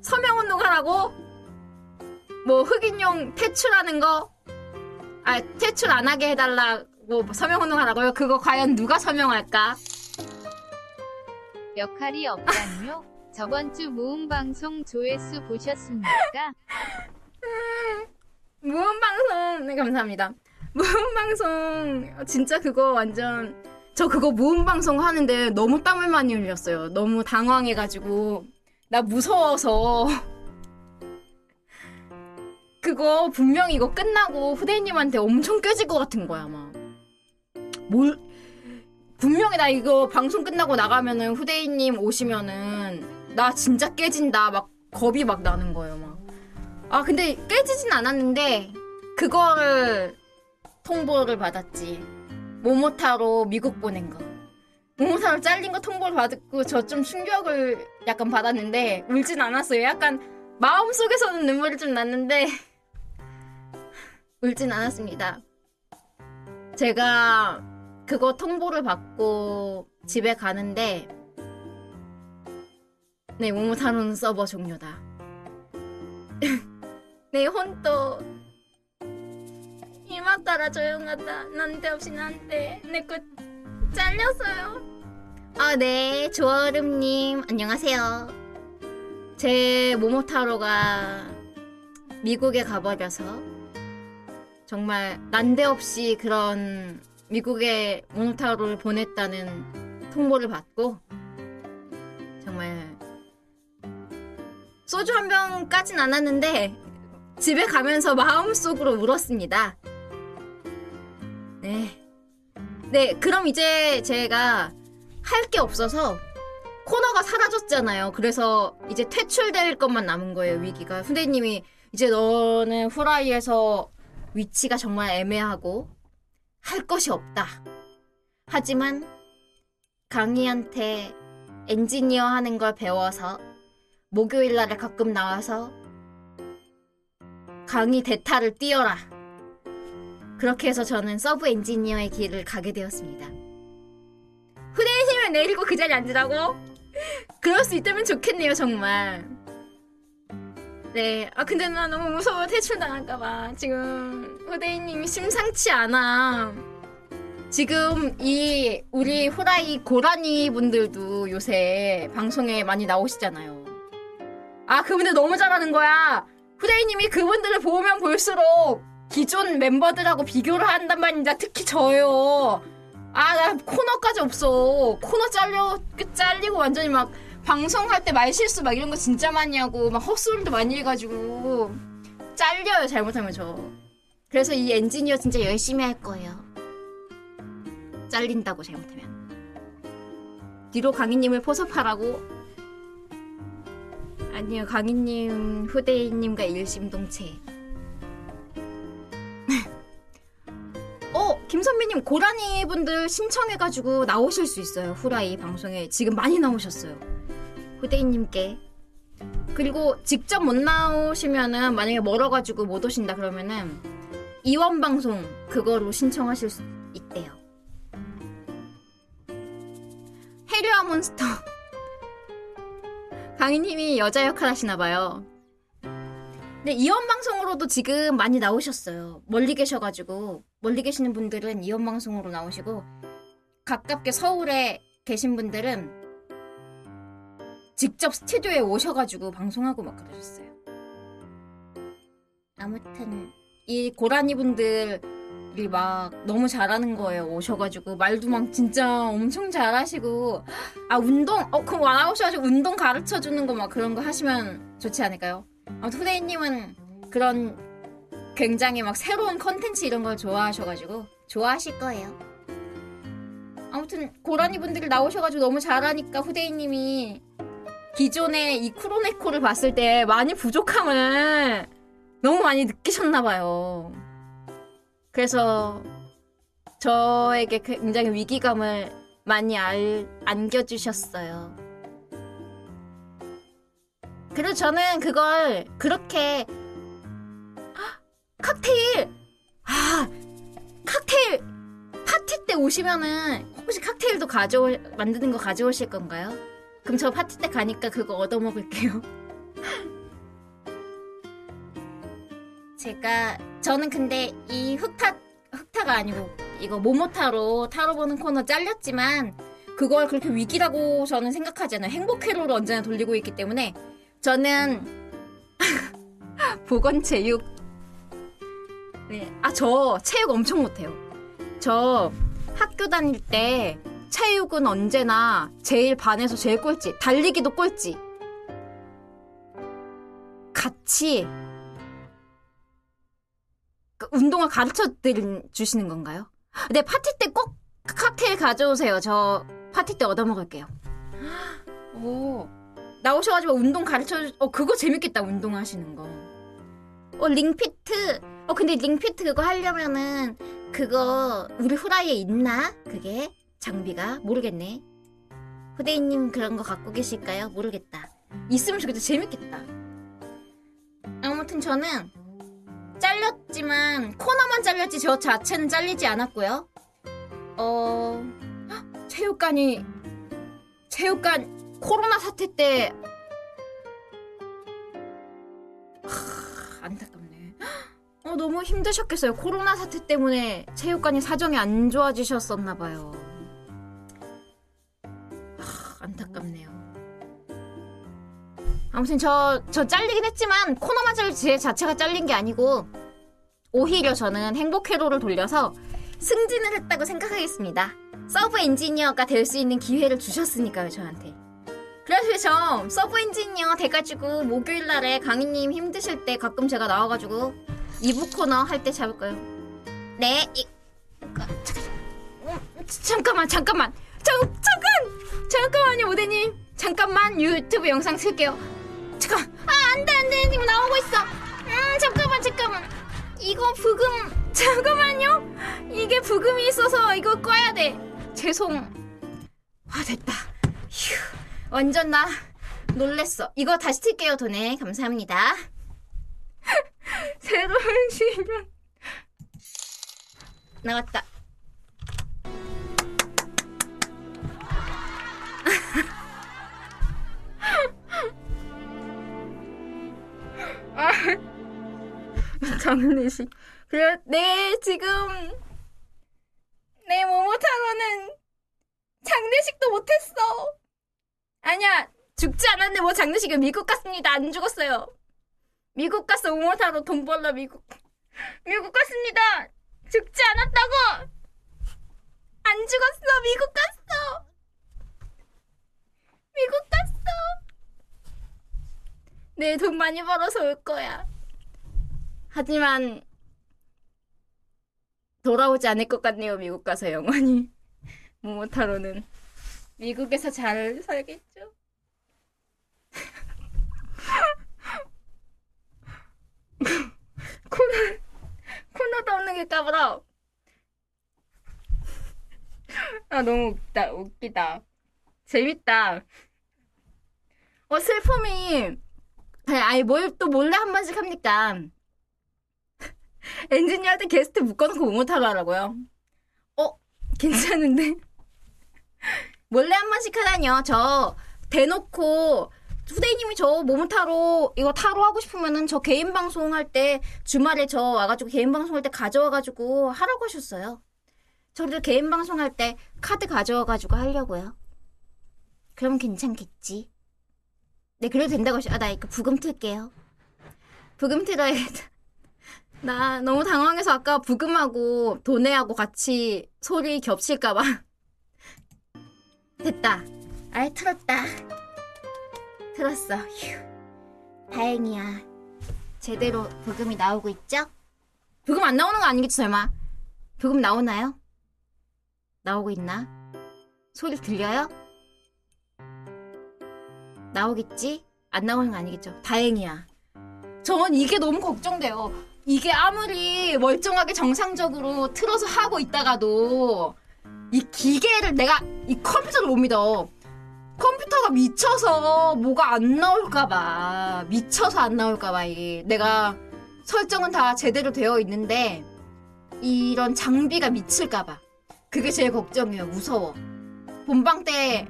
서명 운동하라고? 뭐 흑염룡 퇴출하는 거? 아 퇴출 안 하게 해달라고 서명 운동하라고요? 그거 과연 누가 서명할까? 역할이 없다니요? 저번 주 모음 방송 조회수 보셨습니까? 무음 방송 네 감사합니다. 무음 방송 진짜 그거 완전 저 그거 무음 방송 하는데 너무 땀을 많이 흘렸어요. 너무 당황해가지고 나 무서워서 그거 분명히 이거 끝나고 후대인님한테 엄청 깨질 것 같은 거야 막. 뭘 분명히 나 이거 방송 끝나고 나가면은 후대인님 오시면은 나 진짜 깨진다 막 겁이 막 나는 거예요 막. 아 근데 깨지진 않았는데 그거를 통보를 받았지. 모모타로 미국 보낸 거. 모모타로 잘린 거 통보를 받고 저 좀 충격을 약간 받았는데 울진 않았어요. 약간 마음속에서는 눈물이 좀 났는데 울진 않았습니다. 제가 그거 통보를 받고 집에 가는데 네, 모모타로는 서버 종료다. 네, 혼또 이마 따라 조용하다. 난데없이 난데 내거 잘렸어요. 아, 네, 조얼음님 안녕하세요. 제 모모타로가 미국에 가버려서 정말 난데없이 그런 미국에 모모타로를 보냈다는 통보를 받고 정말 소주 한 병까진 않았는데 집에 가면서 마음속으로 울었습니다. 네. 네, 그럼 이제 제가 할 게 없어서 코너가 사라졌잖아요. 그래서 이제 퇴출될 것만 남은 거예요, 위기가. 후대님이 이제 너는 후라이에서 위치가 정말 애매하고 할 것이 없다. 하지만 강희한테 엔지니어 하는 걸 배워서 목요일 날에 가끔 나와서 강희 대타를 뛰어라. 그렇게 해서 저는 서브 엔지니어의 길을 가게 되었습니다. 후대인님 내리고 그 자리에 앉으라고? 그럴 수 있다면 좋겠네요, 정말. 네. 아, 근데 나 너무 무서워. 퇴출당할까봐. 지금 후대인님이 심상치 않아. 지금 이 우리 후라이 고라니 분들도 요새 방송에 많이 나오시잖아요. 아, 그분들 너무 잘하는 거야. 후대인님이 그분들을 보면 볼수록 기존 멤버들하고 비교를 한단 말입니다. 특히 저요. 아, 나 코너까지 없어. 코너 잘려, 끝 잘리고 완전히 막 방송할 때 말실수 막 이런 거 진짜 많이 하고 막 헛소리도 많이 해가지고 잘려요 잘못하면 저 그래서 이 엔지니어 진짜 열심히 할 거예요 잘린다고 잘못하면 뒤로 강희님을 포섭하라고 아니요 강희님 후대인님과 일심동체 김선배님 고라니 분들 신청해가지고 나오실 수 있어요 후라이 방송에 지금 많이 나오셨어요 후대인님께 그리고 직접 못 나오시면은 만약에 멀어가지고 못 오신다 그러면은 이원 방송 그거로 신청하실 수 있대요. 해류와 몬스터 강희님이 여자 역할 하시나 봐요. 근데 이원 방송으로도 지금 많이 나오셨어요. 멀리 계셔가지고 멀리 계시는 분들은 이원 방송으로 나오시고 가깝게 서울에 계신 분들은 직접 스튜디오에 오셔가지고 방송하고 막 그러셨어요. 아무튼 이 고라니 분들이 막 너무 잘하는 거예요. 오셔가지고 말도 막 진짜 엄청 잘하시고 아 운동 어 그럼 나오셔가지고 운동 가르쳐 주는 거 막 그런 거 하시면 좋지 않을까요? 아무튼 후대인님은 그런 굉장히 막 새로운 컨텐츠 이런 걸 좋아하셔가지고 좋아하실 거예요. 아무튼 고라니 분들이 나오셔가지고 너무 잘하니까 후대인님이 기존의 이 크로네코를 봤을 때 많이 부족함을 너무 많이 느끼셨나봐요. 그래서 저에게 굉장히 위기감을 많이 알, 안겨주셨어요. 그리고 저는 그걸 그렇게 칵테일 아 칵테일 파티 때 오시면은 혹시 칵테일도 가져올 만드는 거 가져오실 건가요? 그럼 저 파티 때 가니까 그거 얻어 먹을게요. 제가 저는 근데 이 흑타 흑타가 아니고 이거 모모타로 타로 보는 코너 잘렸지만 그걸 그렇게 위기라고 저는 생각하지 않아요. 행복 회로를 언제나 돌리고 있기 때문에 저는 보건 체육 네. 아, 저 체육 엄청 못해요. 저 학교 다닐 때 체육은 언제나 제일 반에서 제일 꼴찌, 달리기도 꼴찌. 같이 그 운동을 가르쳐 주시는 건가요? 네, 파티 때 꼭 칵테일 가져오세요. 저 파티 때 얻어먹을게요. 오, 나오셔가지고 운동 가르쳐, 어, 그거 재밌겠다, 운동하시는 거. 어, 링피트. 어, 근데 링피트 그거 하려면은, 그거, 우리 후라이에 있나? 그게? 장비가 모르겠네. 후대인님 그런 거 갖고 계실까요? 모르겠다. 있으면 좋겠다. 재밌겠다. 아무튼 저는 잘렸지만 코너만 잘렸지 저 자체는 잘리지 않았고요. 어 체육관이 체육관 코로나 사태 때 하, 안타깝네. 어 너무 힘드셨겠어요. 코로나 사태 때문에 체육관이 사정이 안 좋아지셨었나 봐요. 안타깝네요. 아무튼 저, 저 잘리긴 했지만 코너만 잘린 제 자체가 잘린 게 아니고 오히려 저는 행복 회로를 돌려서 승진을 했다고 생각하겠습니다. 서브 엔지니어가 될 수 있는 기회를 주셨으니까요, 저한테. 그래서 저 서브 엔지니어 돼가지고 목요일 날에 강희님 힘드실 때 가끔 제가 나와가지고 2부 코너 할 때 잡을 거예요. 네, 이, 어, 잠깐만, 잠깐만. 잠, 잠깐! 잠깐만요, 모대님. 잠깐만 유튜브 영상 틀게요. 잠깐. 아, 안 돼, 안 돼. 지금 나오고 있어. 음, 잠깐만, 잠깐만. 이거 부금. 잠깐만요. 이게 부금이 있어서 이거 꺼야 돼. 죄송. 아, 됐다. 휴. 완전 나 놀랬어. 이거 다시 틀게요, 돈에. 감사합니다. 새로운 시간. 나왔다. 장례식. 그래, 네, 지금, 내 모모타로는 장례식도 못했어. 아니야, 죽지 않았네. 뭐 장례식은 미국 갔습니다. 안 죽었어요. 미국 갔어. 모모타로 돈 벌러 미국. 미국 갔습니다. 죽지 않았다고. 안 죽었어. 미국 갔어. 미국 갔어. 네, 돈 많이 벌어서 올 거야. 하지만 돌아오지 않을 것 같네요. 미국 가서 영원히. 모모타로는 미국에서 잘 살겠죠. 코너 코너도 없는 게 까불어. 아 너무 웃다 웃기다. 재밌다. 어 슬픔이 아니, 뭘 또 몰래 한 번씩 합니까? 엔지니어한테 게스트 묶어놓고 모모타로 하라고요. 어 괜찮은데? 몰래 한 번씩 하다니요. 저 대놓고 후대인님이 저 모모타로 이거 타로 하고 싶으면은 저 개인 방송 할 때 주말에 저 와가지고 개인 방송 할 때 가져와가지고 하라고 하셨어요. 저도 개인 방송 할 때 카드 가져와가지고 하려고요. 그럼 괜찮겠지. 네 그래도 된다고 하셔. 아나 이거 부금 틀게요. 부금 틀어야겠다. 나 너무 당황해서 아까 부금하고 도네하고 같이 소리 겹칠까봐. 됐다. 아이, 틀었다. 틀었어. 휴. 다행이야. 제대로 부금이 나오고 있죠? 부금 안 나오는 거 아니겠지, 설마? 부금 나오나요? 나오고 있나? 소리 들려요? 나오겠지? 안 나오는 거 아니겠죠? 다행이야. 전 이게 너무 걱정돼요. 이게 아무리 멀쩡하게 정상적으로 틀어서 하고 있다가도 이 기계를 내가 이 컴퓨터를 못 믿어. 컴퓨터가 미쳐서 뭐가 안 나올까봐 미쳐서 안 나올까봐 이게 내가 설정은 다 제대로 되어 있는데 이런 장비가 미칠까봐 그게 제일 걱정이에요. 무서워. 본방 때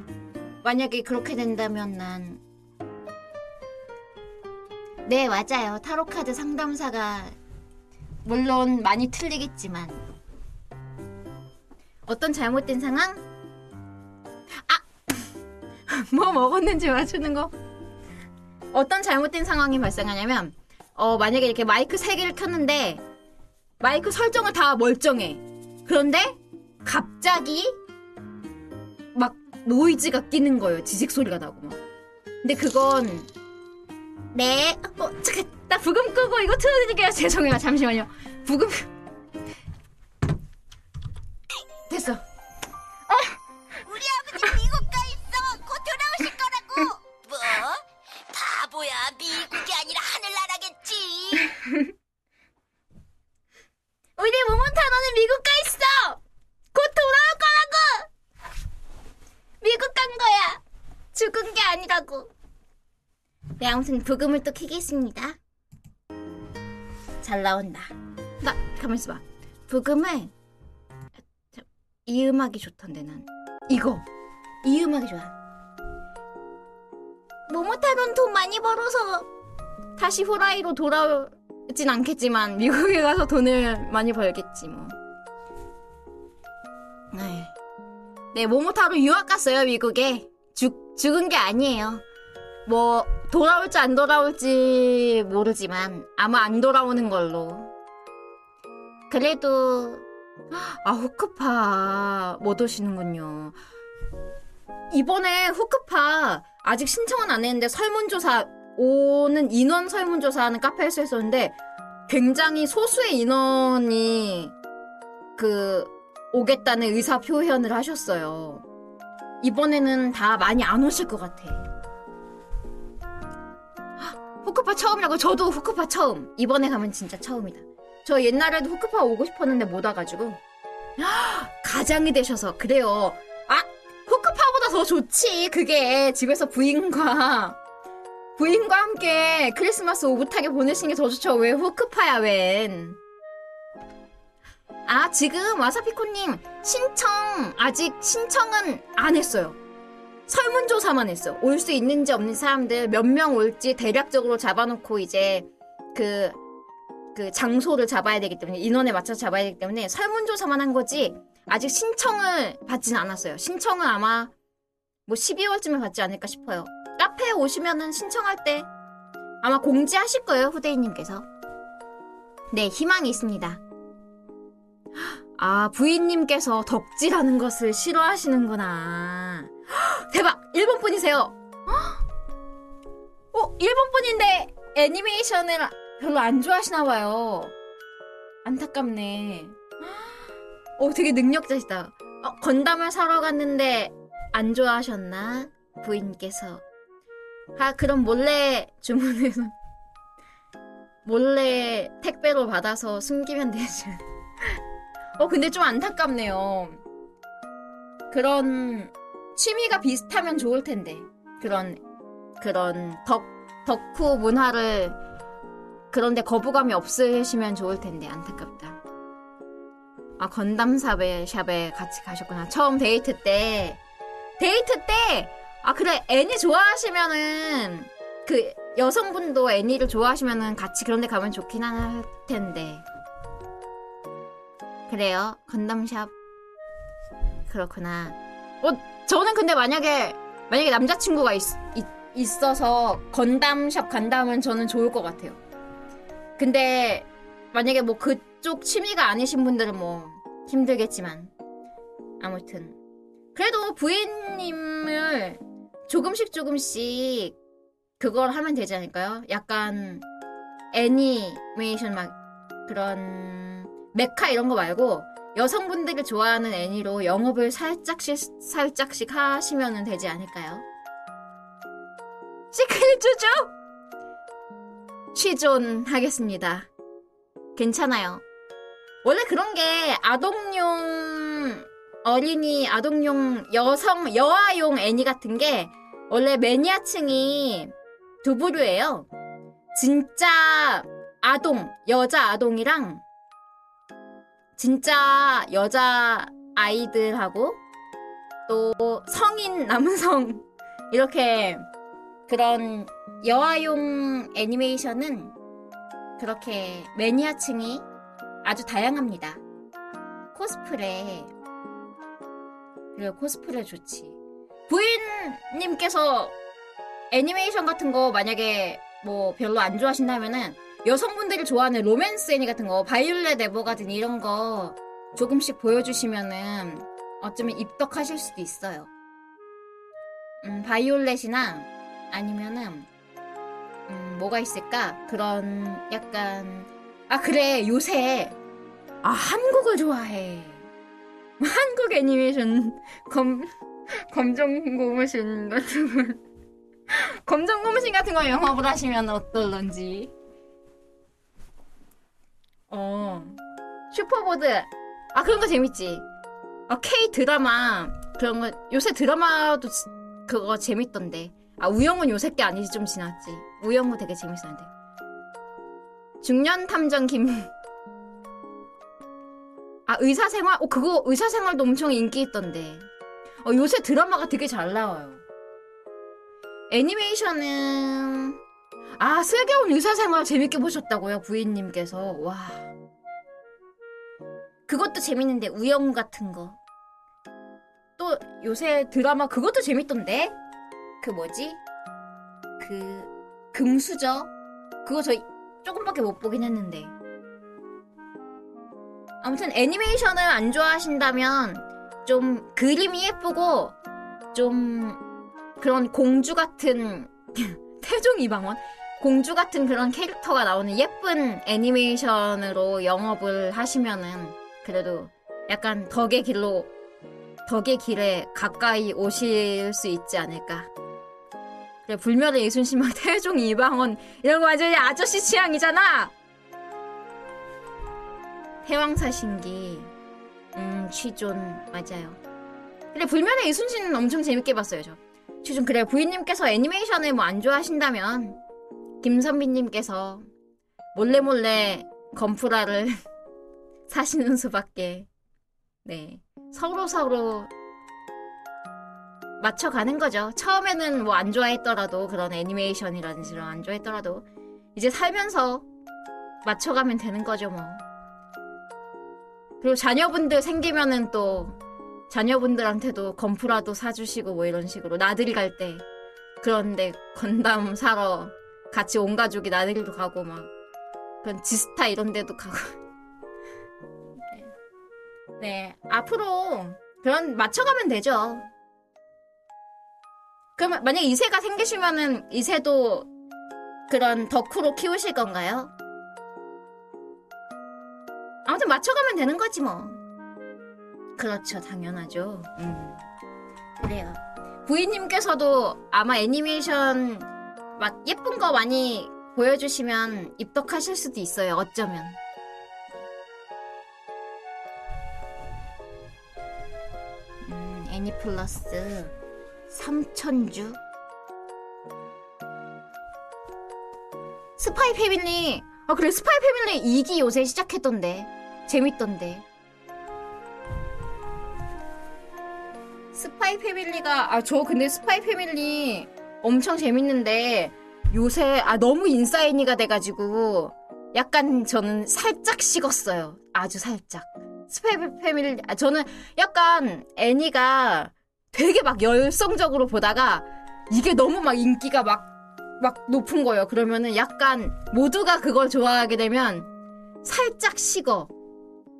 만약에 그렇게 된다면 난 네, 맞아요. 타로카드 상담사가 물론 많이 틀리겠지만 어떤 잘못된 상황? 아! 뭐 먹었는지 맞추는 거. 어떤 잘못된 상황이 발생하냐면 어, 만약에 이렇게 마이크 3개를 켰는데 마이크 설정을 다 멀쩡해. 그런데 갑자기 막 노이즈가 끼는 거예요. 지직 소리가 나고 막. 근데 그건 네. 어, 잠깐 나 부금 끄고 이거 틀어드릴게요. 죄송해요. 잠시만요. 부금 됐어. 우리 아버지 미국 가 있어. 곧 돌아오실 거라고. 뭐? 바보야. 미국이 아니라 하늘나라겠지. 우리 모몬타로는 미국 가 있어. 곧 돌아올 거라고. 미국 간 거야. 죽은 게 아니라고. 네, 아무튼 부금을 또 키겠습니다. 잘 나온다. 나 가만 있어봐. 부금을 저, 이 음악이 좋던데 난 이거 이 음악이 좋아. 모모타로는 돈 많이 벌어서 다시 후라이로 돌아오진 않겠지만 미국에 가서 돈을 많이 벌겠지 뭐. 네. 네, 모모타로 유학 갔어요 미국에. 죽 죽은 게 아니에요. 뭐 돌아올지 안 돌아올지 모르지만 아마 안 돌아오는 걸로. 그래도 아 후크파 못 오시는군요. 이번에 후크파 아직 신청은 안 했는데 설문조사 오는 인원 설문조사 하는 카페에서 했었는데 굉장히 소수의 인원이 그 오겠다는 의사 표현을 하셨어요. 이번에는 다 많이 안 오실 것 같아. 후크파 처음이라고 저도 후크파 처음. 이번에 가면 진짜 처음이다. 저 옛날에도 후크파 오고 싶었는데 못 와가지고 가장이 되셔서 그래요. 아 후크파보다 더 좋지. 그게 집에서 부인과 부인과 함께 크리스마스 오붓하게 보내시는 게 더 좋죠. 왜 후크파야 웬? 아 지금 와사피코님 신청 아직 신청은 안 했어요. 설문조사만 했어. 올 수 있는지 없는 사람들 몇 명 올지 대략적으로 잡아놓고 이제 그 그 장소를 잡아야 되기 때문에 인원에 맞춰서 잡아야 되기 때문에 설문조사만 한 거지 아직 신청을 받진 않았어요. 신청은 아마 뭐 12월쯤에 받지 않을까 싶어요. 카페에 오시면은 신청할 때 아마 공지하실 거예요, 후대인님께서. 네, 희망이 있습니다. 아, 부인님께서 덕질하는 것을 싫어하시는구나. 대박! 일본 분이세요! 어, 일본 분인데 애니메이션을 별로 안 좋아하시나 봐요. 안타깝네. 어, 되게 능력자시다. 어, 건담을 사러 갔는데 안 좋아하셨나? 부인께서. 아, 그럼 몰래 주문해서 몰래 택배로 받아서 숨기면 되죠. 어, 근데 좀 안타깝네요. 그런 취미가 비슷하면 좋을 텐데. 그런, 그런 덕, 덕후 문화를 그런데 거부감이 없으시면 좋을 텐데. 안타깝다. 아, 건담샵에, 샵에 같이 가셨구나. 처음 데이트 때. 데이트 때! 아, 그래. 애니 좋아하시면은, 그, 여성분도 애니를 좋아하시면은 같이 그런 데 가면 좋긴 할 텐데. 그래요. 건담샵. 그렇구나. 어, 저는 근데 만약에, 만약에 남자친구가 있, 있, 있어서 건담샵 간다면 저는 좋을 것 같아요. 근데, 만약에 뭐 그쪽 취미가 아니신 분들은 뭐 힘들겠지만. 아무튼. 그래도 부인님을 조금씩 조금씩 그걸 하면 되지 않을까요? 약간 애니메이션 막 그런 메카 이런 거 말고 여성분들이 좋아하는 애니로 영업을 살짝씩 살짝씩 하시면 되지 않을까요? 시크릿 주주 취존하겠습니다. 괜찮아요. 원래 그런 게 아동용 어린이 아동용 여성 여아용 애니 같은 게 원래 매니아층이 두 부류예요. 진짜 아동, 여자 아동이랑 진짜 여자 아이들하고 또 성인 남성 이렇게 그런 여아용 애니메이션은 그렇게 매니아층이 아주 다양합니다. 코스프레 그리고 코스프레 좋지. 부인님께서 애니메이션 같은 거 만약에 뭐 별로 안 좋아하신다면은 여성분들이 좋아하는 로맨스 애니 같은 거 바이올렛 에버가든 이런 거 조금씩 보여주시면은 어쩌면 입덕하실 수도 있어요. 음, 바이올렛이나 아니면은 음, 뭐가 있을까? 그런 약간 아 그래 요새 아 한국을 좋아해. 한국 애니메이션 검 검정 고무신 같은 거 검정 고무신 같은 거 영업을 하시면 어떨런지. 어 슈퍼보드 아 그런 거 재밌지. 아 K 드라마 그런 거 요새 드라마도 지- 그거 재밌던데. 아 우영은 요새 게 아니지 좀 지났지. 우영은 되게 재밌었는데. 중년 탐정 김. 아 의사 생활? 어 그거 의사 생활도 엄청 인기 있던데. 어 요새 드라마가 되게 잘 나와요. 애니메이션은 아 슬기로운 의사 생활 재밌게 보셨다고요 부인님께서 와 그것도 재밌는데 우영 같은 거 또 요새 드라마 그것도 재밌던데 그 뭐지 그 금수저? 그거 저 조금밖에 못 보긴 했는데. 아무튼 애니메이션을 안 좋아하신다면 좀 그림이 예쁘고 좀 그런 공주 같은 태종 이 방원? 공주 같은 그런 캐릭터가 나오는 예쁜 애니메이션으로 영업을 하시면은 그래도 약간 덕의 길로 덕의 길에 가까이 오실 수 있지 않을까. 그래 불멸의 이순신막 태종 이방원 이런 거 완전히 아저씨 취향이잖아. 태왕사신기 음 취존 맞아요. 그래 불멸의 이순신은 엄청 재밌게 봤어요 저. 취존 그래 부인님께서 애니메이션을 뭐 안 좋아하신다면 김선비님께서 몰래 몰래 건프라를 사시는 수밖에 네 서로 서로 맞춰가는 거죠. 처음에는 뭐 안 좋아했더라도 그런 애니메이션이라든지 이런 안 좋아했더라도 이제 살면서 맞춰가면 되는 거죠, 뭐. 그리고 자녀분들 생기면은 또 자녀분들한테도 건프라도 사주시고 뭐 이런 식으로 나들이 갈 때 그런데 건담 사러 같이 온 가족이 나들이도 가고 막 그런 지스타 이런 데도 가고 네. 네 앞으로 그런 맞춰가면 되죠 그럼 만약 이세가 생기시면은 이세도 그런 덕후로 키우실 건가요? 아무튼 맞춰가면 되는 거지 뭐. 그렇죠, 당연하죠. 음. 그래요. 부인님께서도 아마 애니메이션 막 예쁜 거 많이 보여주시면 입덕하실 수도 있어요, 어쩌면. 음, 애니플러스 3천주? 스파이 패밀리. 아 그래 스파이 패밀리 2기 요새 시작했던데. 재밌던데. 스파이 패밀리가 아 저 근데 스파이 패밀리 엄청 재밌는데 요새 아 너무 인싸애니가 돼가지고 약간 저는 살짝 식었어요. 아주 살짝. 스파이 패밀리 아 저는 약간 애니가 되게 막 열성적으로 보다가 이게 너무 막 인기가 막 막 높은 거예요. 그러면은 약간 모두가 그걸 좋아하게 되면 살짝 식어.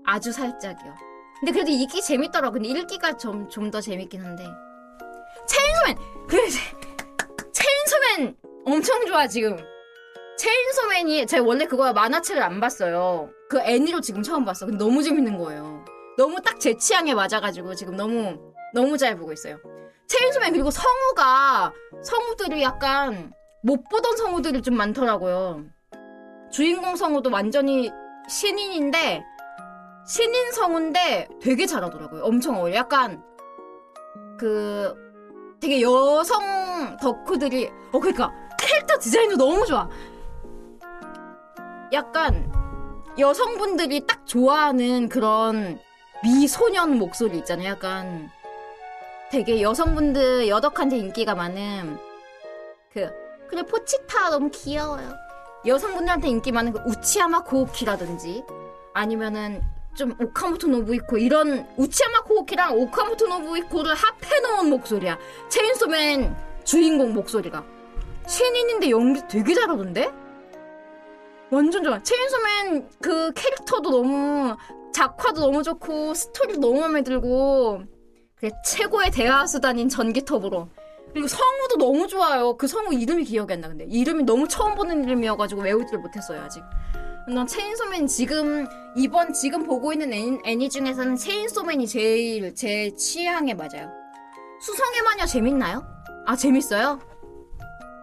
아주 살짝이요. 근데 그래도 2기 재밌더라고. 근데 1기가 좀, 좀 더 재밌긴 한데. 체인소맨! 그래, 체인소맨 엄청 좋아, 지금. 체인소맨이, 제가 원래 그거 만화책을 안 봤어요. 그 애니로 지금 처음 봤어. 근데 너무 재밌는 거예요. 너무 딱 제 취향에 맞아가지고 지금 너무, 너무 잘 보고 있어요. 체인소맨 그리고 성우가, 성우들이 약간, 못 보던 성우들이 좀 많더라고요. 주인공 성우도 완전히 신인인데 신인 성우인데 되게 잘하더라고요. 엄청 어려. 약간 그 되게 여성 덕후들이 어 그러니까 캐릭터 디자인도 너무 좋아. 약간 여성분들이 딱 좋아하는 그런 미소년 목소리 있잖아요. 약간 되게 여성분들 여덕한테 인기가 많은 그 근데 포치타 너무 귀여워요. 여성분들한테 인기 많은 그 우치야마 고우키라든지 아니면은 좀 오카모토 노부히코 이런 우치야마 고우키랑 오카모토 노부히코를 합해놓은 목소리야. 체인소맨 주인공 목소리가. 신인인데 연기 되게 잘하던데? 완전 좋아. 체인소맨 그 캐릭터도 너무 작화도 너무 좋고 스토리도 너무 마음에 들고 그래 최고의 대화 수단인 전기톱으로 그리고 성우도 너무 좋아요. 그 성우 이름이 기억이 안 나, 근데. 이름이 너무 처음 보는 이름이어가지고 외우지를 못했어요, 아직. 난 체인소맨 지금, 이번 지금 보고 있는 애니, 애니 중에서는 체인소맨이 제일 제 취향에 맞아요. 수성의 마녀 재밌나요? 아, 재밌어요?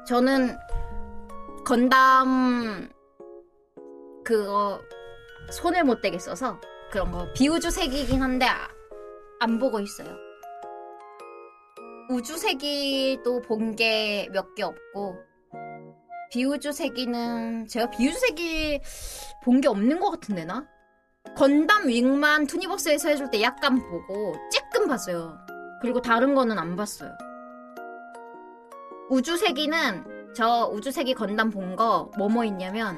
저는 건담, 그거, 손을 못 대게 써서 그런 거 비우주 색이긴 한데, 아, 안 보고 있어요. 우주세기도 본 게 몇 개 없고 비우주세기는 제가 비우주세기 본 게 없는 것 같은데 나? 건담 윙만 투니버스에서 해줄 때 약간 보고 쬐끔 봤어요. 그리고 다른 거는 안 봤어요. 우주세기는 저 우주세기 건담 본 거 뭐뭐 있냐면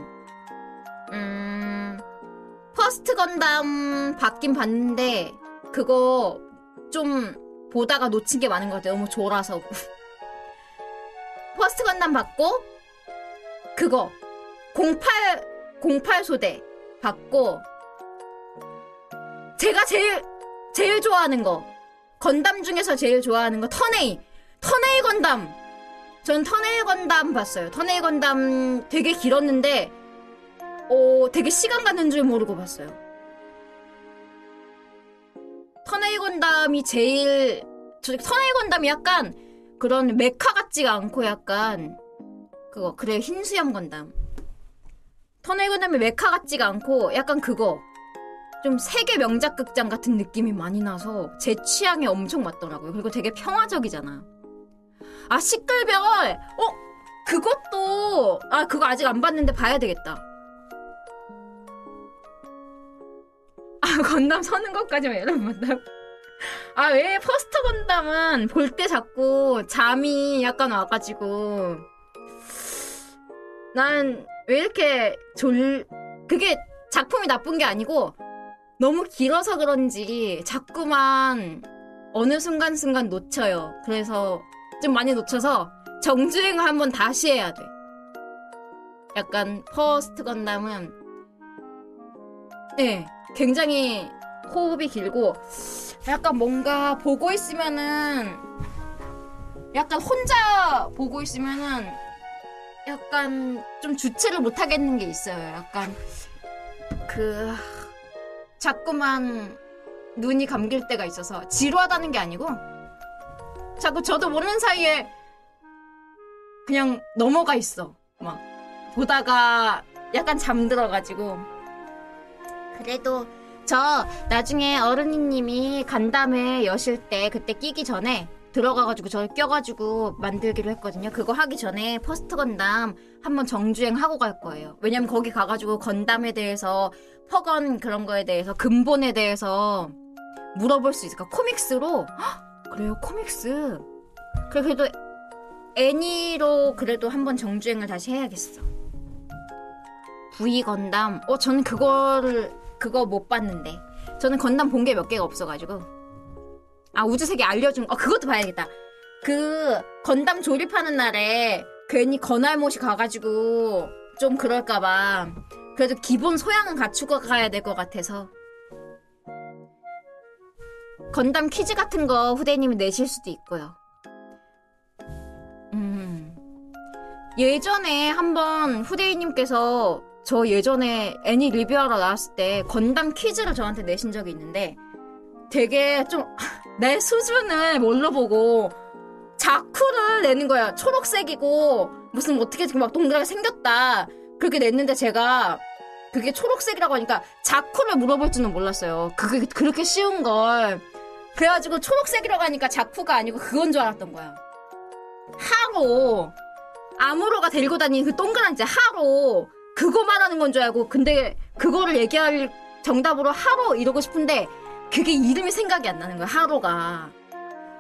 음 퍼스트 건담 보긴 봤는데 그거 좀 보다가 놓친 게 많은 것 같아요. 너무 졸아서. 퍼스트 건담 봤고, 그거, 08, 08 소대 봤고, 제가 제일, 제일 좋아하는 거, 건담 중에서 제일 좋아하는 거, 턴에이. 턴에이 건담. 전 턴에이 건담 봤어요. 턴에이 건담 되게 길었는데, 어, 되게 시간 가는 줄 모르고 봤어요. 터네이 건담이 제일 터네이 건담이 약간 그런 메카 같지가 않고 약간 그거 그래 흰 수염 건담 터네이 건담이 메카 같지가 않고 약간 그거 좀 세계 명작 극장 같은 느낌이 많이 나서 제 취향에 엄청 맞더라고요. 그리고 되게 평화적이잖아. 아 시끌별 어 그것도 아 그거 아직 안 봤는데 봐야 되겠다. 아, 건담 서는 것까지만 여러분 본다고? 아, 왜 퍼스트 건담은 볼 때 자꾸 잠이 약간 와가지고. 난 왜 이렇게 졸, 그게 작품이 나쁜 게 아니고 너무 길어서 그런지 자꾸만 어느 순간순간 놓쳐요. 그래서 좀 많이 놓쳐서 정주행을 한번 다시 해야 돼. 약간 퍼스트 건담은 네, 굉장히 호흡이 길고 약간 뭔가 보고 있으면은 약간 혼자 보고 있으면은 약간 좀 주체를 못 하겠는 게 있어요. 약간 그 자꾸만 눈이 감길 때가 있어서 지루하다는 게 아니고 자꾸 저도 모르는 사이에 그냥 넘어가 있어. 막 보다가 약간 잠들어가지고 그래도 저 나중에 어른이님이 간담회 여실 때 그때 끼기 전에 들어가가지고 저 껴가지고 만들기로 했거든요. 그거 하기 전에 퍼스트 건담 한번 정주행 하고 갈 거예요. 왜냐면 거기 가가지고 건담에 대해서 퍼건 그런 거에 대해서 근본에 대해서 물어볼 수 있을까? 코믹스로 헉, 그래요 코믹스. 그래 그래도 애니로 그래도 한번 정주행을 다시 해야겠어. V 건담. 어 저는 그거를 그거 못 봤는데. 저는 건담 본 게 몇 개가 없어가지고. 아 우주세계 알려준. 어 그것도 봐야겠다. 그 건담 조립하는 날에 괜히 건알못이 가가지고 좀 그럴까봐. 그래도 기본 소양은 갖추고 가야 될 것 같아서. 건담 퀴즈 같은 거 후대님이 내실 수도 있고요. 음. 예전에 한번 후대인님께서 저 예전에 애니 리뷰하러 나왔을 때 건담 퀴즈를 저한테 내신 적이 있는데 되게 좀 내 수준을 뭘로 보고 자쿠를 내는 거야. 초록색이고 무슨 어떻게 막 동그랗게 생겼다. 그렇게 냈는데 제가 그게 초록색이라고 하니까 자쿠를 물어볼 줄은 몰랐어요. 그게 그렇게 쉬운 걸. 그래가지고 초록색이라고 하니까 자쿠가 아니고 그건 줄 알았던 거야. 하로 아무로가 데리고 다니는 그 동그란 지 하로 그거 말하는 건 줄 알고 근데 그거를 얘기할 정답으로 하로 이러고 싶은데 그게 이름이 생각이 안 나는 거야 하로가.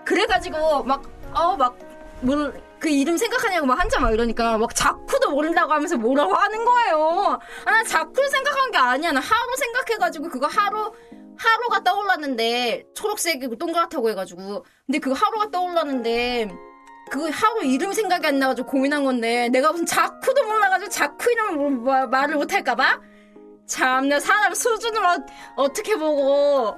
그래가지고 막어막뭘 그 이름 생각하냐고 막 한참 막 이러니까 막 자쿠도 모른다고 하면서 뭐라고 하는 거예요. 아 나 자쿠를 생각한 게 아니야. 나 하로 생각해가지고 그거 하로 하로가 떠올랐는데 초록색이고 동그랗다고 해가지고. 근데 그거 하로가 떠올랐는데 그 하루 이름 생각이 안 나가지고 고민한 건데 내가 무슨 자쿠도 몰라가지고 자쿠 이름을 뭐- 말을 못할까봐? 참나 사람 수준을 어, 어떻게 보고.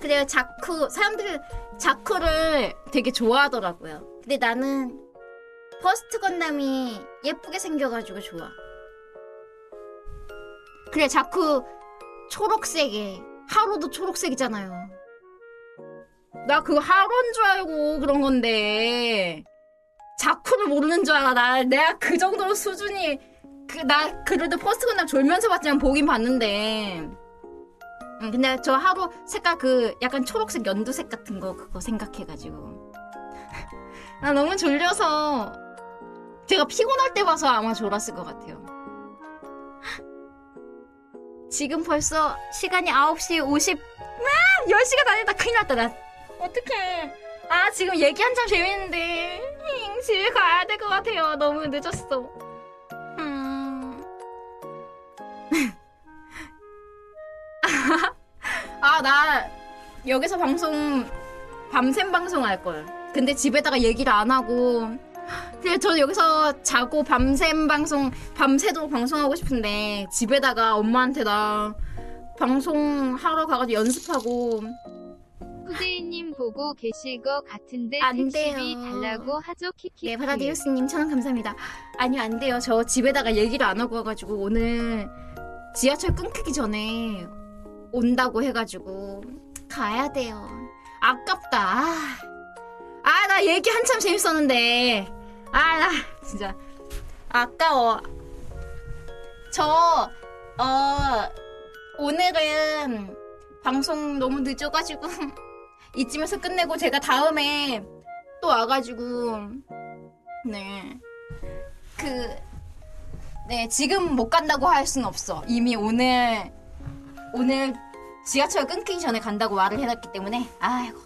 그래요 자쿠. 사람들이 자쿠를 되게 좋아하더라고요. 근데 나는 퍼스트 건담이 예쁘게 생겨가지고 좋아. 그래 자쿠 초록색에 하로도 초록색이잖아요 나 그거 하로인 줄 알고 그런 건데. 자쿠를 모르는 줄 알아. 나 내가 그 정도로 수준이 그 나 그래도 퍼스트 건담 졸면서 봤지만 보긴 봤는데. 응, 근데 저 하로 색깔 그 약간 초록색 연두색 같은 거 그거 생각해가지고. 나 너무 졸려서. 제가 피곤할 때 봐서 아마 졸았을 것 같아요. 지금 벌써 시간이 9시 50 아, 10시가 다 됐다. 큰일 났다. 나 어떡해. 아 지금 얘기 한참 재밌는데. 힝, 집에 가야 될 것 같아요. 너무 늦었어. 음. 아, 나 여기서 방송 밤샘 방송 할 걸. 근데 집에다가 얘기를 안 하고. 그냥 저 여기서 자고 밤샘 방송 밤새도록 방송하고 싶은데 집에다가 엄마한테 나 방송하러 가가지고 연습하고 후대인님 보고 계실 것 같은데 안 택시비 돼요. 달라고 하죠 키키. 네, 파라디우스님 천원 감사합니다. 아니요, 안 돼요. 저 집에다가 얘기를 안 하고 와가지고 오늘 지하철 끊기기 전에 온다고 해가지고 가야 돼요. 아깝다. 아, 아, 나 얘기 한참 재밌었는데. 아, 나 진짜 아까워. 저, 어, 오늘은 방송 너무 늦어가지고 이쯤에서 끝내고 제가 다음에 또 와가지고 네. 그, 네, 지금 못 간다고 할순 없어. 이미 오늘, 오늘 지하철 끊기기 전에 간다고 말을 해놨기 때문에, 아이고.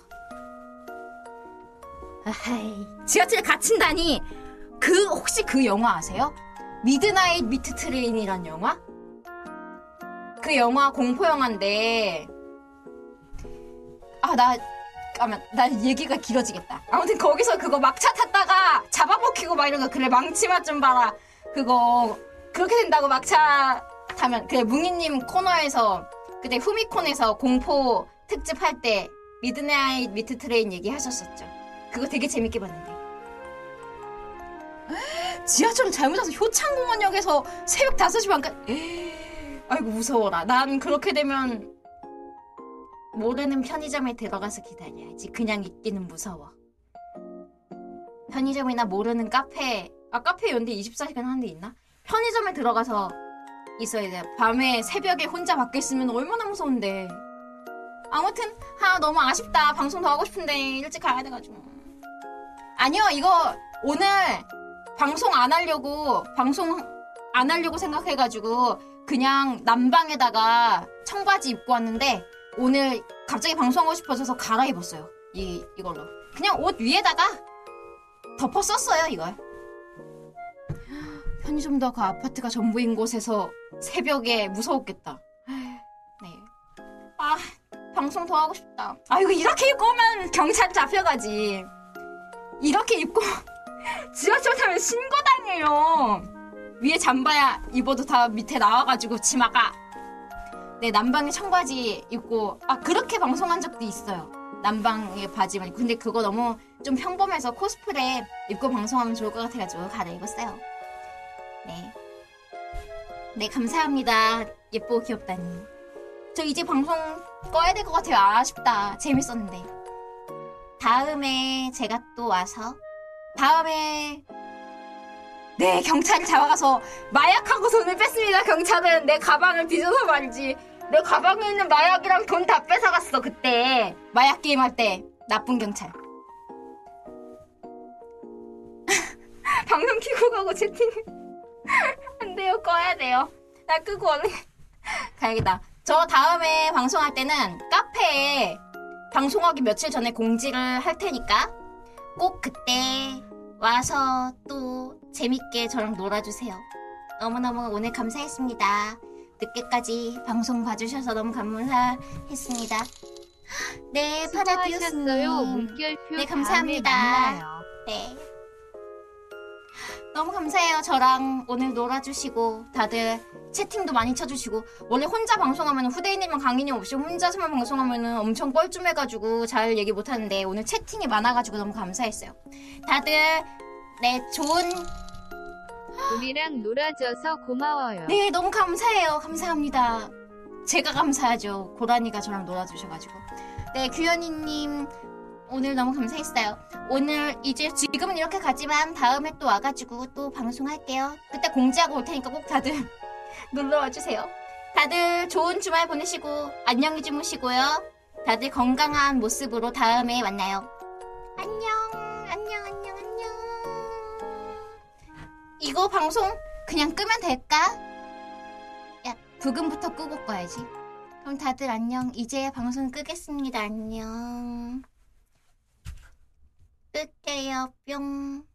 아하이. 지하철에 갇힌다니, 그, 혹시 그 영화 아세요? Midnight Meat Train이란 영화? 그 영화 공포 영화인데 아 나 잠깐만 나 얘기가 길어지겠다. 아무튼 거기서 그거 막차 탔다가 잡아먹히고 막 이런 거 그래 망치맛 좀 봐라. 그거 그렇게 된다고 막차 타면 그래 뭉이님 코너에서 그때 후미콘에서 공포 특집 할 때 Midnight Meat Train 얘기하셨었죠. 그거 되게 재밌게 봤는데. 지하철 잘못 타서 효창공원역에서 새벽 5시 반까지 아이고 무서워라. 난 그렇게 되면 모르는 편의점에 들어가서 기다려야지. 그냥 있기는 무서워. 편의점이나 모르는 카페, 아 카페 연대 24시간 하는 데 있나? 편의점에 들어가서 있어야 돼. 밤에 새벽에 혼자 밖에 있으면 얼마나 무서운데. 아무튼 아 너무 아쉽다. 방송 더 하고 싶은데 일찍 가야 돼가지고. 아니요 이거 오늘 방송 안 하려고 방송 안 하려고 생각해가지고 그냥 난방에다가 청바지 입고 왔는데 오늘 갑자기 방송하고 싶어져서 갈아입었어요. 이 이걸로 그냥 옷 위에다가 덮어 썼어요 이걸. 편의점도 그 아파트가 전부인 곳에서 새벽에 무서웠겠다. 네. 아 방송 더 하고 싶다. 아 이거 이렇게 입고 오면 경찰 잡혀가지. 이렇게 입고 지하철 타면 신고 당해요. 위에 잠바야 입어도 다 밑에 나와가지고 치마가. 네, 남방에 청바지 입고, 아, 그렇게 방송한 적도 있어요. 남방에 바지만. 근데 그거 너무 좀 평범해서 코스프레 입고 방송하면 좋을 것 같아가지고 갈아입었어요. 네. 네, 감사합니다. 예쁘고 귀엽다니. 저 이제 방송 꺼야 될 것 같아요. 아쉽다. 재밌었는데. 다음에 제가 또 와서 다음에 네 경찰이 잡아가서 마약하고 돈을 뺐습니다 경찰은 내 가방을 뒤져서 말이지 내 가방에 있는 마약이랑 돈 다 뺏어갔어 그때. 마약 게임 할 때 나쁜 경찰. 방송 키고 가고 채팅 안 돼요. 꺼야 돼요. 나 끄고 얼른 가야겠다. 저 다음에 방송할 때는 카페에 방송하기 며칠 전에 공지를 할 테니까 꼭 그때 와서 또 재밌게 저랑 놀아주세요. 너무너무 오늘 감사했습니다. 늦게까지 방송 봐주셔서 너무 감사했습니다. 네. 물결표 네, 감사합니다. 네. 너무 감사해요. 저랑 오늘 놀아주시고 다들 채팅도 많이 쳐주시고 원래 혼자 방송하면 후대인님이랑 강인님 없이 혼자서만 방송하면 엄청 뻘쭘해가지고 잘 얘기 못하는데 오늘 채팅이 많아가지고 너무 감사했어요. 다들 네 좋은 우리랑 놀아줘서 고마워요. 네 너무 감사해요. 감사합니다. 제가 감사하죠. 고라니가 저랑 놀아주셔가지고 네 규현이님 오늘 너무 감사했어요. 오늘 이제 지금은 이렇게 가지만 다음에 또 와가지고 또 방송할게요. 그때 공지하고 올 테니까 꼭 다들 놀러 와 주세요. 다들 좋은 주말 보내시고 안녕히 주무시고요. 다들 건강한 모습으로 다음에 만나요. 안녕, 안녕, 안녕, 안녕. 이거 방송 그냥 끄면 될까? 야, 부금부터 끄고 꺼야지. 그럼 다들 안녕. 이제 방송 끄겠습니다. 안녕. 끌게요. 뿅.